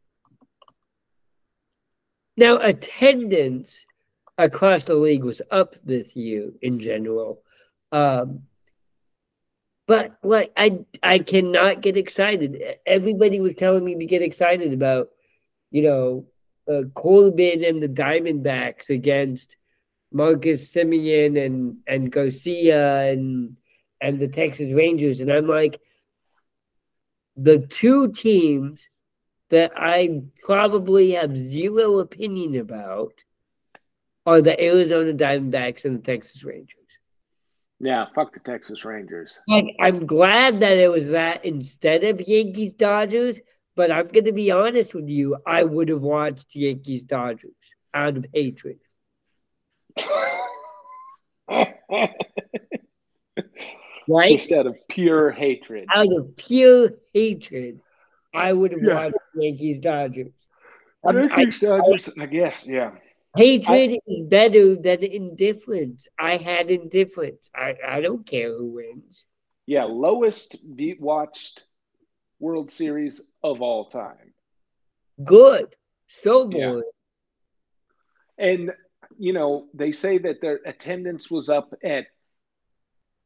[SPEAKER 1] Now, attendance across the league was up this year in general. Um, but like I I cannot get excited. Everybody was telling me to get excited about, you know, uh, Corbin and the Diamondbacks against Marcus Semien and and Garcia and and the Texas Rangers, and I'm like, the two teams that I probably have zero opinion about are the Arizona Diamondbacks and the Texas Rangers.
[SPEAKER 2] Yeah, fuck the Texas Rangers.
[SPEAKER 1] Like, I'm glad that it was that instead of Yankees Dodgers, but I'm going to be honest with you, I would have watched Yankees Dodgers out of hatred. Right?
[SPEAKER 2] Just out of pure hatred.
[SPEAKER 1] Out of pure hatred, I would have
[SPEAKER 2] Yeah.
[SPEAKER 1] watched Yankees Dodgers. Um, I-
[SPEAKER 2] Yankees, Dodgers, I guess, yeah.
[SPEAKER 1] hatred is better than indifference. I had indifference. I, I don't care who wins.
[SPEAKER 2] Yeah, lowest beat watched World Series of all time.
[SPEAKER 1] Good. So
[SPEAKER 2] Yeah. And you know, they say that their attendance was up at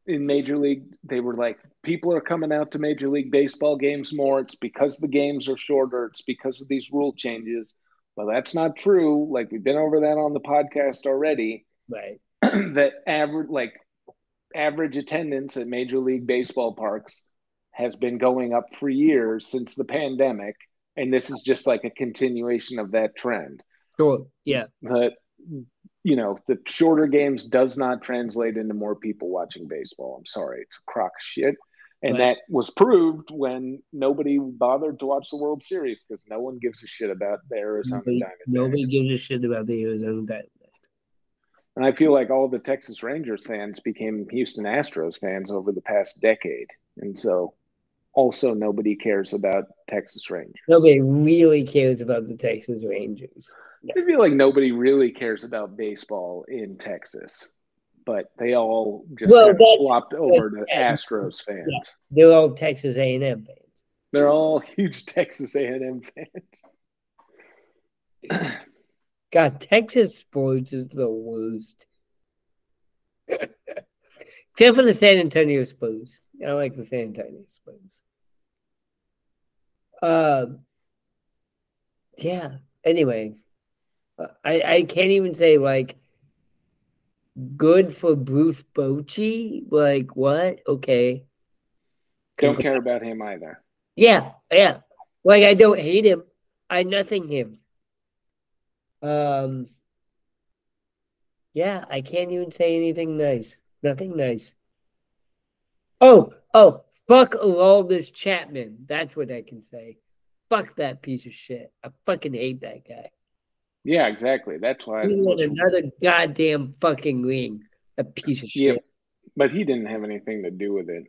[SPEAKER 2] in Major League. They were like, people are coming out to Major League Baseball games more. It's because the games are shorter. It's because of these rule changes. Well, that's not true. Like we've been over that on the podcast already.
[SPEAKER 1] Right. <clears throat>
[SPEAKER 2] that average like average attendance at Major League Baseball parks has been going up for years since the pandemic, and this is just like a continuation of that trend.
[SPEAKER 1] Sure. Yeah.
[SPEAKER 2] That you know the shorter games does not translate into more people watching baseball. I'm sorry, it's a crock shit. And
[SPEAKER 1] Right.
[SPEAKER 2] that was proved when nobody bothered to watch the World Series because no one gives a shit about the Arizona
[SPEAKER 1] Nobody,
[SPEAKER 2] Diamondbacks.
[SPEAKER 1] nobody gives a shit about the Arizona Diamondbacks.
[SPEAKER 2] And I feel like all the Texas Rangers fans became Houston Astros fans over the past decade. And so also nobody cares about Texas Rangers.
[SPEAKER 1] Nobody really cares about the Texas Rangers.
[SPEAKER 2] I feel like nobody really cares about baseball in Texas, but they all just
[SPEAKER 1] Well,
[SPEAKER 2] kind of flopped over to Astros fans.
[SPEAKER 1] Yeah. They're all Texas A&M fans.
[SPEAKER 2] They're all huge Texas A&M fans.
[SPEAKER 1] God, Texas sports is the worst. <laughs> Except for the San Antonio Spurs. I like the San Antonio Spurs. Um, yeah. Anyway, uh, I I can't even say like good for Bruce Bochy. Like what? Okay.
[SPEAKER 2] Don't care about him either.
[SPEAKER 1] Yeah, yeah. Like I don't hate him. I nothing him. Um Yeah, I can't even say anything nice. Nothing nice. Oh, oh, fuck Aroldis Chapman. That's what I can say. Fuck that piece of shit. I fucking hate that guy.
[SPEAKER 2] Yeah, exactly. That's why.
[SPEAKER 1] He won another goddamn fucking ring. A piece of shit. Yeah.
[SPEAKER 2] But he didn't have anything to do with it.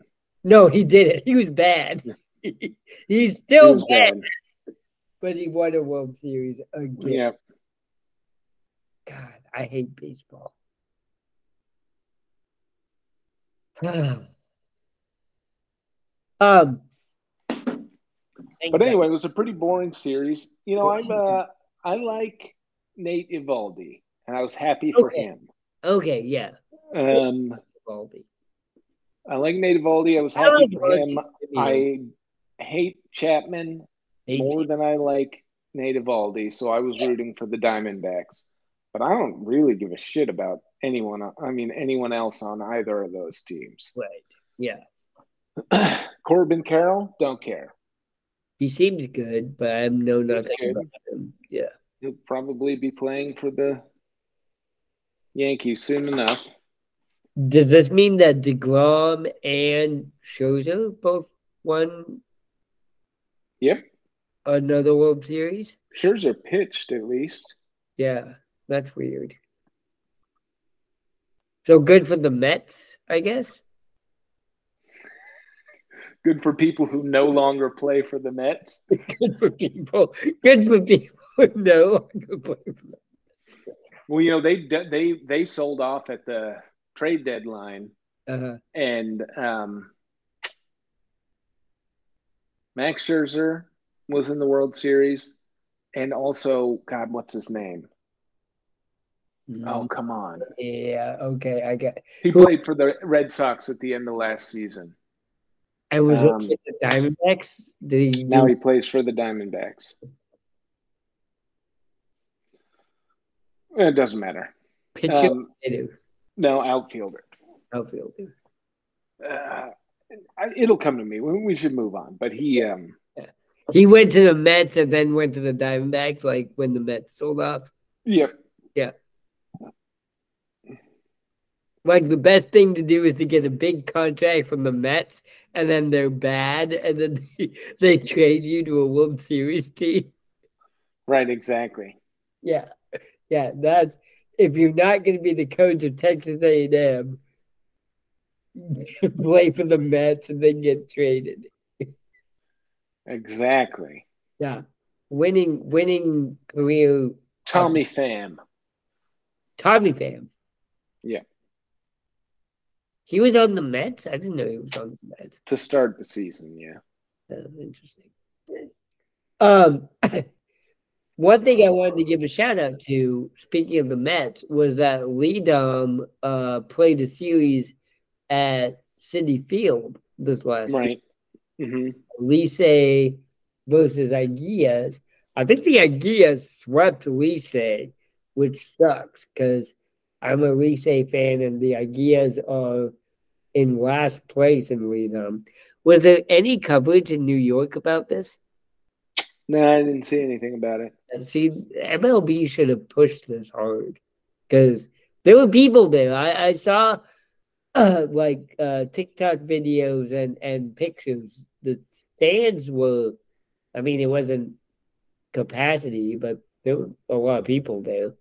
[SPEAKER 1] No, he did it. He was bad. <laughs> <laughs> He's
[SPEAKER 2] He
[SPEAKER 1] still
[SPEAKER 2] was
[SPEAKER 1] bad,
[SPEAKER 2] bad.
[SPEAKER 1] but he won a World Series again.
[SPEAKER 2] Yeah.
[SPEAKER 1] God, I hate baseball. Um,
[SPEAKER 2] But anyway, it was a pretty boring series. You know, I'm uh I like Nate Eovaldi, and I was happy for
[SPEAKER 1] Okay.
[SPEAKER 2] him.
[SPEAKER 1] okay, yeah,
[SPEAKER 2] Um,
[SPEAKER 1] Baldy.
[SPEAKER 2] I like Nate Eovaldi. I was
[SPEAKER 1] I
[SPEAKER 2] happy
[SPEAKER 1] like
[SPEAKER 2] for him. I hate Chapman
[SPEAKER 1] Hate
[SPEAKER 2] more than I like Nate Eovaldi, so I was
[SPEAKER 1] Yeah.
[SPEAKER 2] rooting for the Diamondbacks. But I don't really give a shit about anyone. I mean, anyone else on either of those teams.
[SPEAKER 1] right. Yeah, <clears throat>
[SPEAKER 2] Corbin Carroll, don't care.
[SPEAKER 1] he seems good, but I know nothing about him. Yeah,
[SPEAKER 2] He'll probably be playing for the Yankees soon enough.
[SPEAKER 1] does this mean that Degrom and Scherzer both won
[SPEAKER 2] Yep,
[SPEAKER 1] another World Series?
[SPEAKER 2] Scherzer pitched at least.
[SPEAKER 1] Yeah, that's weird. So good for the Mets, I guess.
[SPEAKER 2] Good for people who no longer play for the Mets. <laughs>
[SPEAKER 1] Good for people. Good for people who no longer play for people.
[SPEAKER 2] Well, you know they they they sold off at the trade deadline,
[SPEAKER 1] Uh-huh.
[SPEAKER 2] and um, Max Scherzer was in the World Series, and also God, what's his name? Oh, come on!
[SPEAKER 1] Yeah, okay, I get.
[SPEAKER 2] He
[SPEAKER 1] Who-
[SPEAKER 2] played for the Red Sox at the end of last season.
[SPEAKER 1] I was
[SPEAKER 2] Um,
[SPEAKER 1] looking at the Diamondbacks. Did he
[SPEAKER 2] Now he plays for the Diamondbacks. It doesn't matter.
[SPEAKER 1] pitcher
[SPEAKER 2] Um,
[SPEAKER 1] hitter,
[SPEAKER 2] no outfielder.
[SPEAKER 1] outfielder?
[SPEAKER 2] Uh, I, it'll come to me. We, we should move on. But he, um,
[SPEAKER 1] He went to the Mets and then went to the Diamondbacks, like when the Mets sold off.
[SPEAKER 2] yep,
[SPEAKER 1] Like the best thing to do is to get a big contract from the Mets, and then they're bad, and then <laughs> they, they trade you to a World Series team.
[SPEAKER 2] right, exactly.
[SPEAKER 1] Yeah, yeah. That's if you're not going to be the coach of Texas A&M, <laughs> play for the Mets and then get traded.
[SPEAKER 2] Exactly.
[SPEAKER 1] Yeah. Winning winning career
[SPEAKER 2] Tommy um, Pham.
[SPEAKER 1] Tommy Pham.
[SPEAKER 2] Yeah.
[SPEAKER 1] He was on the Mets? I didn't know he was on the Mets.
[SPEAKER 2] To start the season, yeah.
[SPEAKER 1] Oh, interesting. Um <coughs> one thing I wanted to give a shout out to, speaking of the Mets, was that LIDOM uh, played a series at Citi Field this last
[SPEAKER 2] Right.
[SPEAKER 1] week.
[SPEAKER 2] Mm-hmm.
[SPEAKER 1] Licey versus Águilas. I think the Águilas swept Licey, which sucks because I'm a Licey fan and the Águilas are in last place in Lee Was there any coverage in New York about this?
[SPEAKER 2] No, I didn't see anything about it.
[SPEAKER 1] See, MLB should have pushed this hard because there were people there. I, I saw uh, like uh, TikTok videos and, and pictures. The stands were, I mean, it wasn't capacity, but there were a lot of people there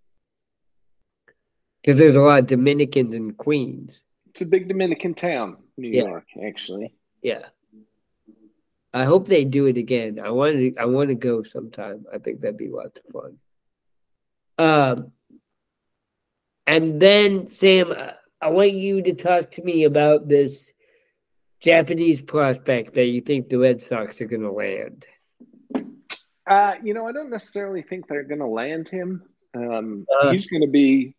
[SPEAKER 1] because there's a lot of Dominicans in Queens.
[SPEAKER 2] It's a big Dominican town, New
[SPEAKER 1] Yeah.
[SPEAKER 2] York, actually.
[SPEAKER 1] Yeah. I hope they do it again. I want to. I want to go sometime. I think that'd be lots of fun. Um, and then Sam, I- I want you to talk to me about this Japanese prospect that you think the Red Sox are going to land.
[SPEAKER 2] Uh, you know, I don't necessarily think they're going to land him. Um,
[SPEAKER 1] Uh.
[SPEAKER 2] he's going to be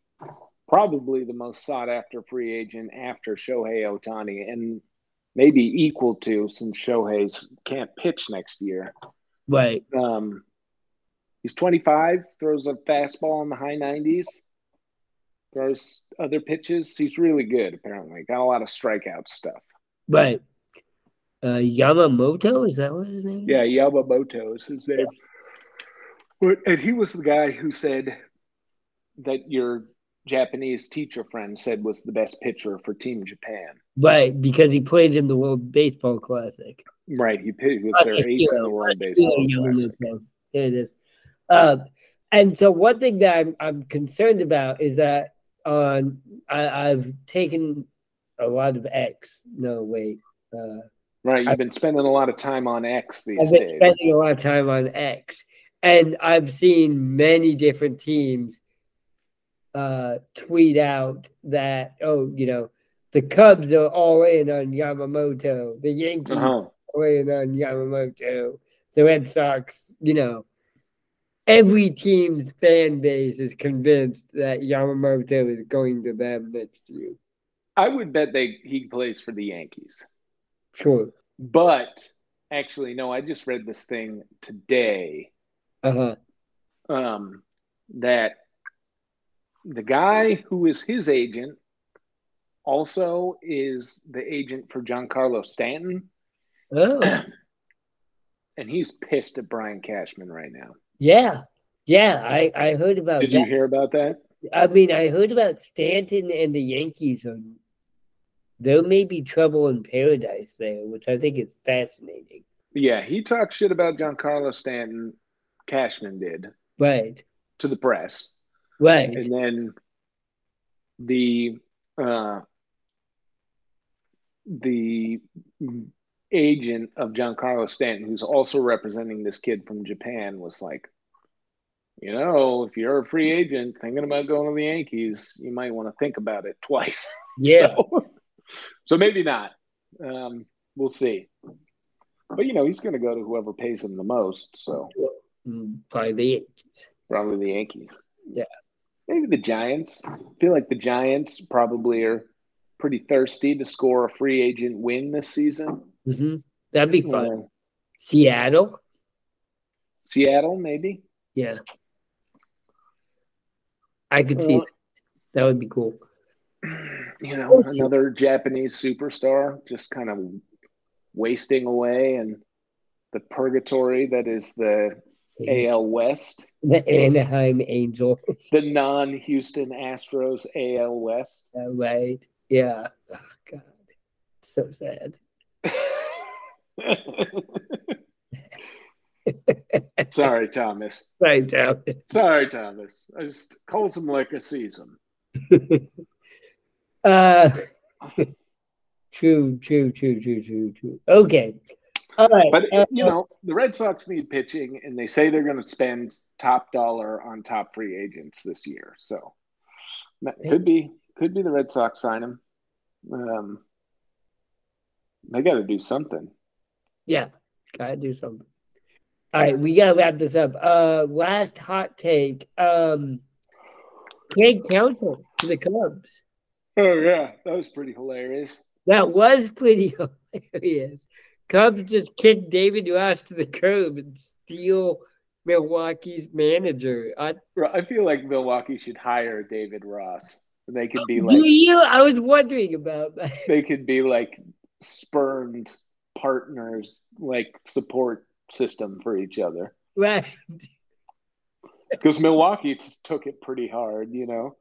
[SPEAKER 2] probably the most sought after free agent after Shohei Ohtani, and maybe equal to since Shohei's can't pitch next year.
[SPEAKER 1] Right.
[SPEAKER 2] Um, he's 25, throws a fastball in the high 90s, throws other pitches. He's really good, apparently. Got a lot of strikeout stuff.
[SPEAKER 1] Right. Uh, Yamamoto is that what his name? is?
[SPEAKER 2] Yeah, Yamamoto is his name. But, and he was the guy who said that your Japanese teacher friend said was the best pitcher for Team Japan.
[SPEAKER 1] Right, because he played in the World Baseball Classic.
[SPEAKER 2] Right, he, he was
[SPEAKER 1] That's
[SPEAKER 2] their ace in the World Baseball
[SPEAKER 1] hero,
[SPEAKER 2] Classic.
[SPEAKER 1] There it is. Um, and so one thing that I'm, I'm concerned about is that on I, I've taken a lot of X. No, wait. Uh,
[SPEAKER 2] Right, you've been spending a lot of time on X these
[SPEAKER 1] I've been
[SPEAKER 2] days.
[SPEAKER 1] spending a lot of time on X, and I've seen many different teams uh, tweet out that, oh, you know, the Cubs are all in on Yamamoto, the Yankees
[SPEAKER 2] Uh-huh.
[SPEAKER 1] are all in on Yamamoto, the Red Sox, you know. Every team's fan base is convinced that Yamamoto is going to them next year.
[SPEAKER 2] I would bet they he plays for the Yankees.
[SPEAKER 1] Sure.
[SPEAKER 2] But actually, no, I just read this thing today
[SPEAKER 1] Uh huh.
[SPEAKER 2] um, that the guy who is his agent also is the agent for Giancarlo Stanton,
[SPEAKER 1] Oh, <clears throat>
[SPEAKER 2] and he's pissed at Brian Cashman right now.
[SPEAKER 1] yeah. Yeah, I, I heard about
[SPEAKER 2] Did
[SPEAKER 1] that.
[SPEAKER 2] you hear about that?
[SPEAKER 1] I mean, I heard about Stanton and the Yankees. There may be trouble in paradise there, which I think is fascinating.
[SPEAKER 2] Yeah, he talked shit about Giancarlo Stanton. Cashman did
[SPEAKER 1] Right,
[SPEAKER 2] to the press,
[SPEAKER 1] right,
[SPEAKER 2] and then the uh, the agent of Giancarlo Stanton, who's also representing this kid from Japan, was like, you know, if you're a free agent thinking about going to the Yankees, you might want to think about it twice. <laughs>
[SPEAKER 1] yeah,
[SPEAKER 2] So, so maybe not. Um, we'll see. But you know, he's going to go to whoever pays him the most. So
[SPEAKER 1] Mm, probably the Yankees.
[SPEAKER 2] probably the Yankees.
[SPEAKER 1] Yeah.
[SPEAKER 2] Maybe the Giants. I feel like the Giants probably are pretty thirsty to score a free agent win this season.
[SPEAKER 1] hmm That'd be fun.
[SPEAKER 2] Uh,
[SPEAKER 1] Seattle,
[SPEAKER 2] Seattle, maybe.
[SPEAKER 1] yeah, I could see
[SPEAKER 2] Uh,
[SPEAKER 1] that. That would be cool.
[SPEAKER 2] You know, another Japanese superstar just kind of wasting away in the purgatory that is the AL West,
[SPEAKER 1] The Anaheim Angels, <laughs>
[SPEAKER 2] the non Houston Astros AL West.
[SPEAKER 1] right? Yeah. Oh, God, so sad. <laughs>
[SPEAKER 2] Sorry, Thomas.
[SPEAKER 1] Right down.
[SPEAKER 2] Sorry, Thomas. I just calls him like a season. <laughs>
[SPEAKER 1] Uh, True, true, true, true, true, true. Okay. All right.
[SPEAKER 2] But uh, you know, the Red Sox need pitching, and they say they're going to spend top dollar on top free agents this year. So could be could be the Red Sox sign him. Um, they got to do something.
[SPEAKER 1] Yeah, gotta do something. All right, we gotta wrap this up. Uh, last hot take. Um, Craig Counsell to the Cubs.
[SPEAKER 2] Oh yeah, that was pretty hilarious.
[SPEAKER 1] That was pretty <laughs> hilarious. Cubs just kick David Ross to the curb and steal Milwaukee's manager. I,
[SPEAKER 2] I feel like Milwaukee should hire David Ross. And they could be like.
[SPEAKER 1] Do you? I was wondering about that. <laughs>
[SPEAKER 2] They could be like spurned partners, like support system for each other.
[SPEAKER 1] Right. <laughs>
[SPEAKER 2] Because Milwaukee just took it pretty hard, you know.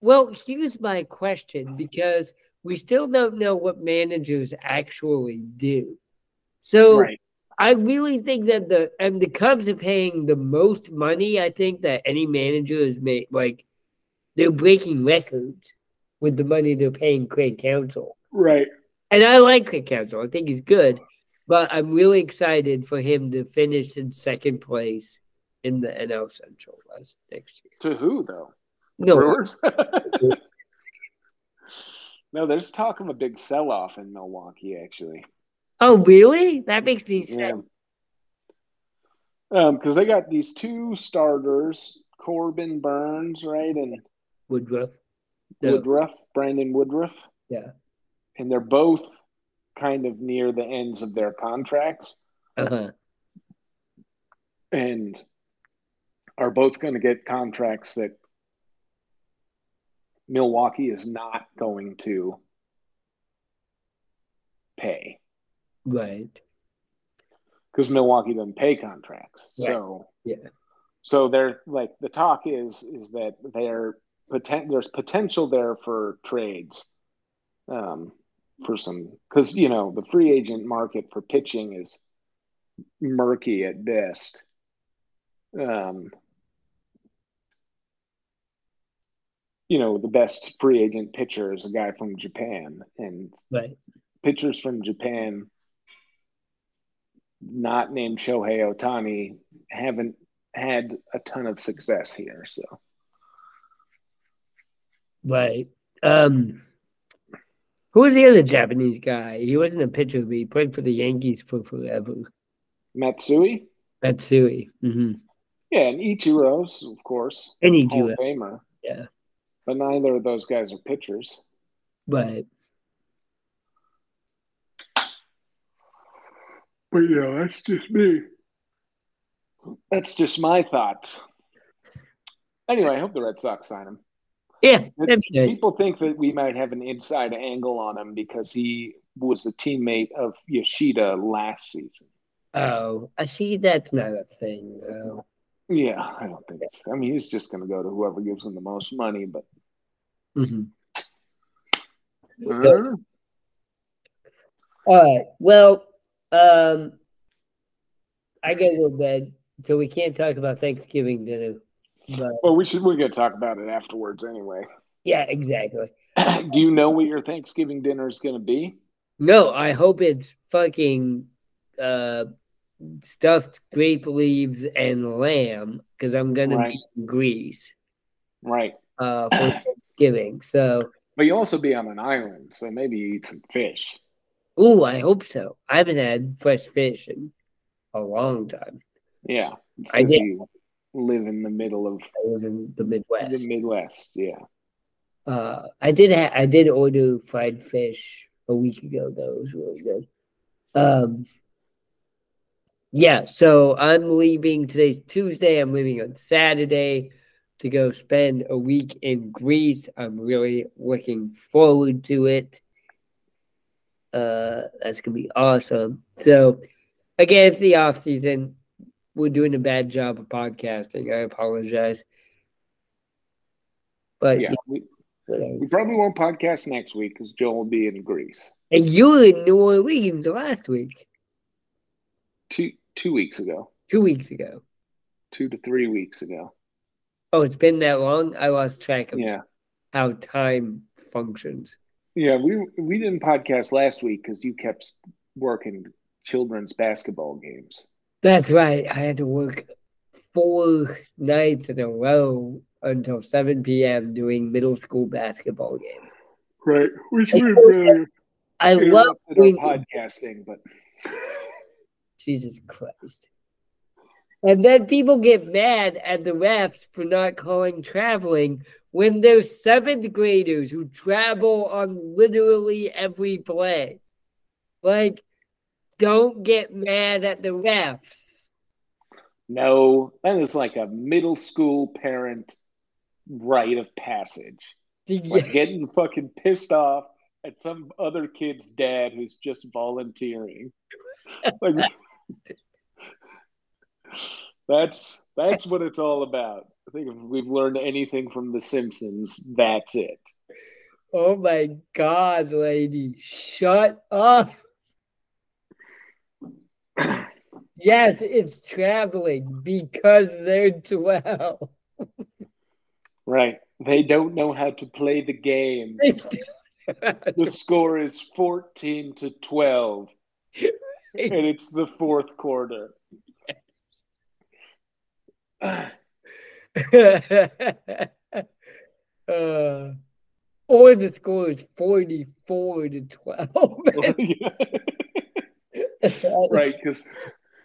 [SPEAKER 1] Well, here's my question because we still don't know what managers actually do. So right. I really think that the and the Cubs are paying the most money I think that any manager has made. Like they're breaking records with the money they're paying Craig Counsell.
[SPEAKER 2] Right.
[SPEAKER 1] And I like Craig Counsell. I think he's good. But I'm really excited for him to finish in second place in the NL Central West next year.
[SPEAKER 2] To who though?
[SPEAKER 1] No.
[SPEAKER 2] Brewers. <laughs> <laughs> no, there's talk of a big sell off in Milwaukee actually.
[SPEAKER 1] Oh, really? That makes me sad.
[SPEAKER 2] Yeah. Um, because they got these two starters, Corbin Burnes, right, and
[SPEAKER 1] Woodruff.
[SPEAKER 2] Woodruff, Brandon Woodruff.
[SPEAKER 1] Yeah.
[SPEAKER 2] And they're both kind of near the ends of their contracts.
[SPEAKER 1] Uh-huh.
[SPEAKER 2] And are both going to get contracts that Milwaukee is not going to pay.
[SPEAKER 1] Right.
[SPEAKER 2] Because Milwaukee doesn't pay contracts. Right. So
[SPEAKER 1] yeah.
[SPEAKER 2] So they're like the talk is is that they're poten- there's potential there for trades. Um for some because you know the free agent market for pitching is murky at best. Um, you know, the best free agent pitcher is a guy from Japan, and
[SPEAKER 1] right.
[SPEAKER 2] pitchers from Japan, not named Shohei Ohtani, haven't had a ton of success here. So,
[SPEAKER 1] right. Um, who was the other Japanese guy? He wasn't a pitcher, but he played for the Yankees for forever.
[SPEAKER 2] Matsui.
[SPEAKER 1] Matsui. Mm-hmm.
[SPEAKER 2] Yeah, and Ichiro's, of course.
[SPEAKER 1] And Ichiro. Hall
[SPEAKER 2] of Famer.
[SPEAKER 1] Yeah.
[SPEAKER 2] But neither of those guys are pitchers.
[SPEAKER 1] Right.
[SPEAKER 2] But yeah, that's just me. That's just my thoughts. Anyway, I hope the Red Sox sign him.
[SPEAKER 1] Yeah, nice.
[SPEAKER 2] people think that we might have an inside angle on him because he was a teammate of Yoshida last season.
[SPEAKER 1] Oh, I see. That's not a thing, though.
[SPEAKER 2] Yeah, I don't think it's. I mean, he's just going to go to whoever gives him the most money. But
[SPEAKER 1] mm-hmm. uh-huh. all right. Well, um, I gotta go to bed, so we can't talk about Thanksgiving dinner. But,
[SPEAKER 2] well, we should. We're going to talk about it afterwards, anyway.
[SPEAKER 1] Yeah, exactly. <clears throat>
[SPEAKER 2] Do you know what your Thanksgiving dinner is going to be?
[SPEAKER 1] No, I hope it's fucking uh, stuffed grape leaves and lamb because I'm gonna right. be in Greece.
[SPEAKER 2] Right.
[SPEAKER 1] Uh, for <clears throat> Thanksgiving. So.
[SPEAKER 2] But you also be on an island, so maybe you eat some fish.
[SPEAKER 1] Ooh, I hope so. I haven't had fresh fish in a long time.
[SPEAKER 2] Yeah, I did. Live in the middle of.
[SPEAKER 1] I live in the Midwest.
[SPEAKER 2] The Midwest, yeah.
[SPEAKER 1] Uh, I did. Ha- I did order fried fish a week ago. Though it was really good. Um, yeah, so I'm leaving today's Tuesday. I'm leaving on Saturday to go spend a week in Greece. I'm really looking forward to it. Uh, that's gonna be awesome. So, again, it's the off season. We're doing a bad job of podcasting. I apologize. But
[SPEAKER 2] yeah, we, we probably won't podcast next week because Joe will be in Greece.
[SPEAKER 1] And you were in New Orleans last week.
[SPEAKER 2] Two two weeks ago.
[SPEAKER 1] Two weeks ago.
[SPEAKER 2] Two to three weeks ago.
[SPEAKER 1] Oh, it's been that long. I lost track of
[SPEAKER 2] yeah
[SPEAKER 1] how time functions.
[SPEAKER 2] Yeah, we we didn't podcast last week because you kept working children's basketball games.
[SPEAKER 1] That's right. I had to work four nights in a row until 7 p.m. doing middle school basketball games.
[SPEAKER 2] Right. Which we really
[SPEAKER 1] I love
[SPEAKER 2] doing podcasting, but <laughs>
[SPEAKER 1] Jesus Christ. And then people get mad at the refs for not calling traveling when there's seventh graders who travel on literally every play. Like, don't get mad at the refs.
[SPEAKER 2] No, that is like a middle school parent rite of passage. It's like <laughs> getting fucking pissed off at some other kid's dad who's just volunteering. <laughs> like, that's that's what it's all about. I think if we've learned anything from The Simpsons, that's it.
[SPEAKER 1] Oh my God, lady, shut up. yes, it's traveling because they're 12.
[SPEAKER 2] right. They don't know how to play the game. the score is 14 to 12. <laughs> And it's the fourth quarter. <laughs>
[SPEAKER 1] uh, or the score is 44 to 12. <laughs>
[SPEAKER 2] right, because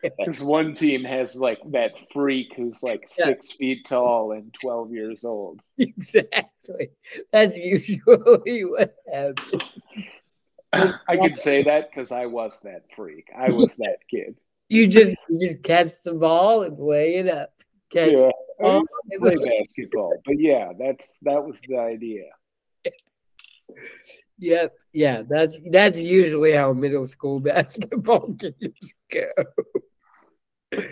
[SPEAKER 2] because one team has like that freak who's like yeah. six feet tall and 12 years old. <laughs>
[SPEAKER 1] Exactly. That's usually what happens.
[SPEAKER 2] I can say that because I was that freak. I <laughs> was that kid.
[SPEAKER 1] You just you just catch the ball and lay it up. Catch
[SPEAKER 2] yeah, I play basketball, but yeah, that's that was the idea.
[SPEAKER 1] Yep, yeah, that's that's usually how middle school <laughs> basketball games go. <laughs>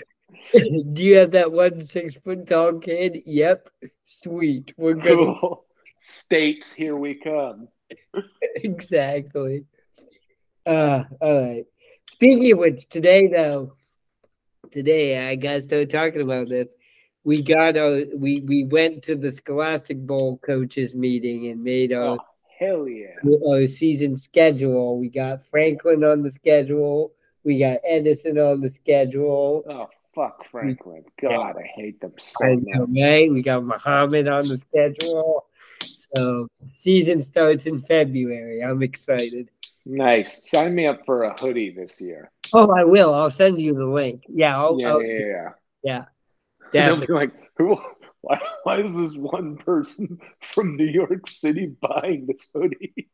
[SPEAKER 1] Do you have that one six foot tall kid? Yep. Sweet. We're good. Cool.
[SPEAKER 2] States, here we come. <laughs>
[SPEAKER 1] exactly. Uh, all right. Speaking of which, today though, today I got started talking about this. We got our we we went to the Scholastic Bowl coaches meeting and made our oh,
[SPEAKER 2] hell yeah
[SPEAKER 1] our season schedule. We got Franklin on the schedule. We got Edison on the schedule.
[SPEAKER 2] Oh fuck Franklin. God, I hate them so much.
[SPEAKER 1] Right? We got Muhammad on the schedule. So season starts in February. I'm excited.
[SPEAKER 2] Nice. Sign me up for a hoodie this year.
[SPEAKER 1] Oh, I will. I'll send you the link. Yeah. I'll,
[SPEAKER 2] yeah,
[SPEAKER 1] I'll,
[SPEAKER 2] yeah, yeah,
[SPEAKER 1] yeah.
[SPEAKER 2] Definitely. like, who? Why, why is this one person from New York City buying this hoodie?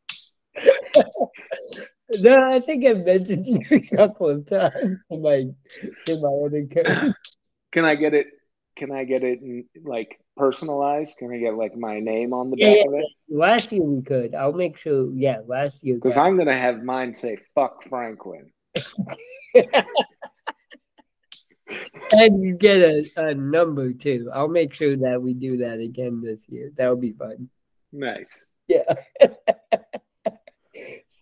[SPEAKER 2] <laughs>
[SPEAKER 1] no, I think I mentioned you a couple of times in my in my other code.
[SPEAKER 2] Can I get it? Can I get it in, like personalized? Can I get like my name on the back yeah, of it?
[SPEAKER 1] Last year we could. I'll make sure. Yeah, last year.
[SPEAKER 2] Because I'm gonna have mine say "fuck Franklin." <laughs>
[SPEAKER 1] and you get a, a number too. I'll make sure that we do that again this year. That would be fun.
[SPEAKER 2] Nice.
[SPEAKER 1] Yeah. <laughs>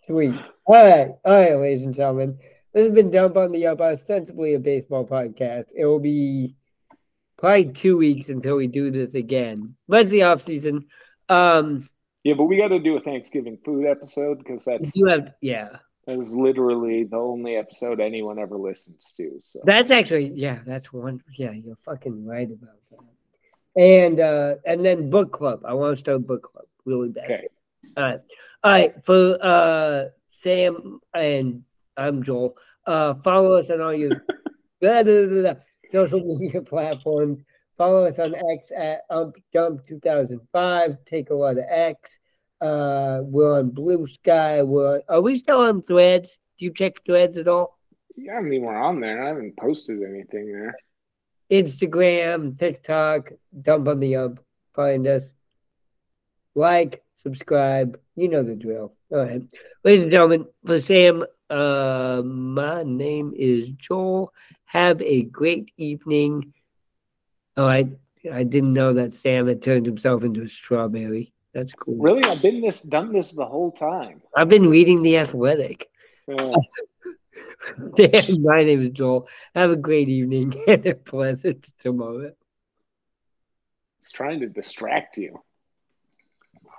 [SPEAKER 1] Sweet. All right. All right, ladies and gentlemen. This has been Dump on the Ump, ostensibly a baseball podcast. It will be probably two weeks until we do this again. But it's the off season. Um,
[SPEAKER 2] yeah, but we got to do a Thanksgiving food episode because that's
[SPEAKER 1] you have yeah.
[SPEAKER 2] That is literally the only episode anyone ever listens to. So
[SPEAKER 1] that's actually yeah, that's one. Yeah, you're fucking right about that. And uh and then book club. I want to start book club really bad. Okay. All right, all right. For uh Sam and I'm Joel. Uh, follow us on all your <laughs> social media <laughs> platforms. Follow us on X at UmpDump2005. Take a lot of X. Uh, we're on Bluesky. We're are we still on Threads? Do you check Threads at all?
[SPEAKER 2] Yeah, I mean we're on there. I haven't posted anything there.
[SPEAKER 1] Instagram, TikTok, Dump on the Ump. Find us. Like, subscribe. You know the drill. All right, ladies and gentlemen, for Sam, uh, my name is Joel. Have a great evening. Oh, I I didn't know that Sam had turned himself into a strawberry. That's cool.
[SPEAKER 2] Really, I've been this done this the whole time.
[SPEAKER 1] I've been reading The Athletic.
[SPEAKER 2] Yeah. <laughs>
[SPEAKER 1] My name is Joel. Have a great evening <laughs> and a pleasant tomorrow.
[SPEAKER 2] It's trying to distract you.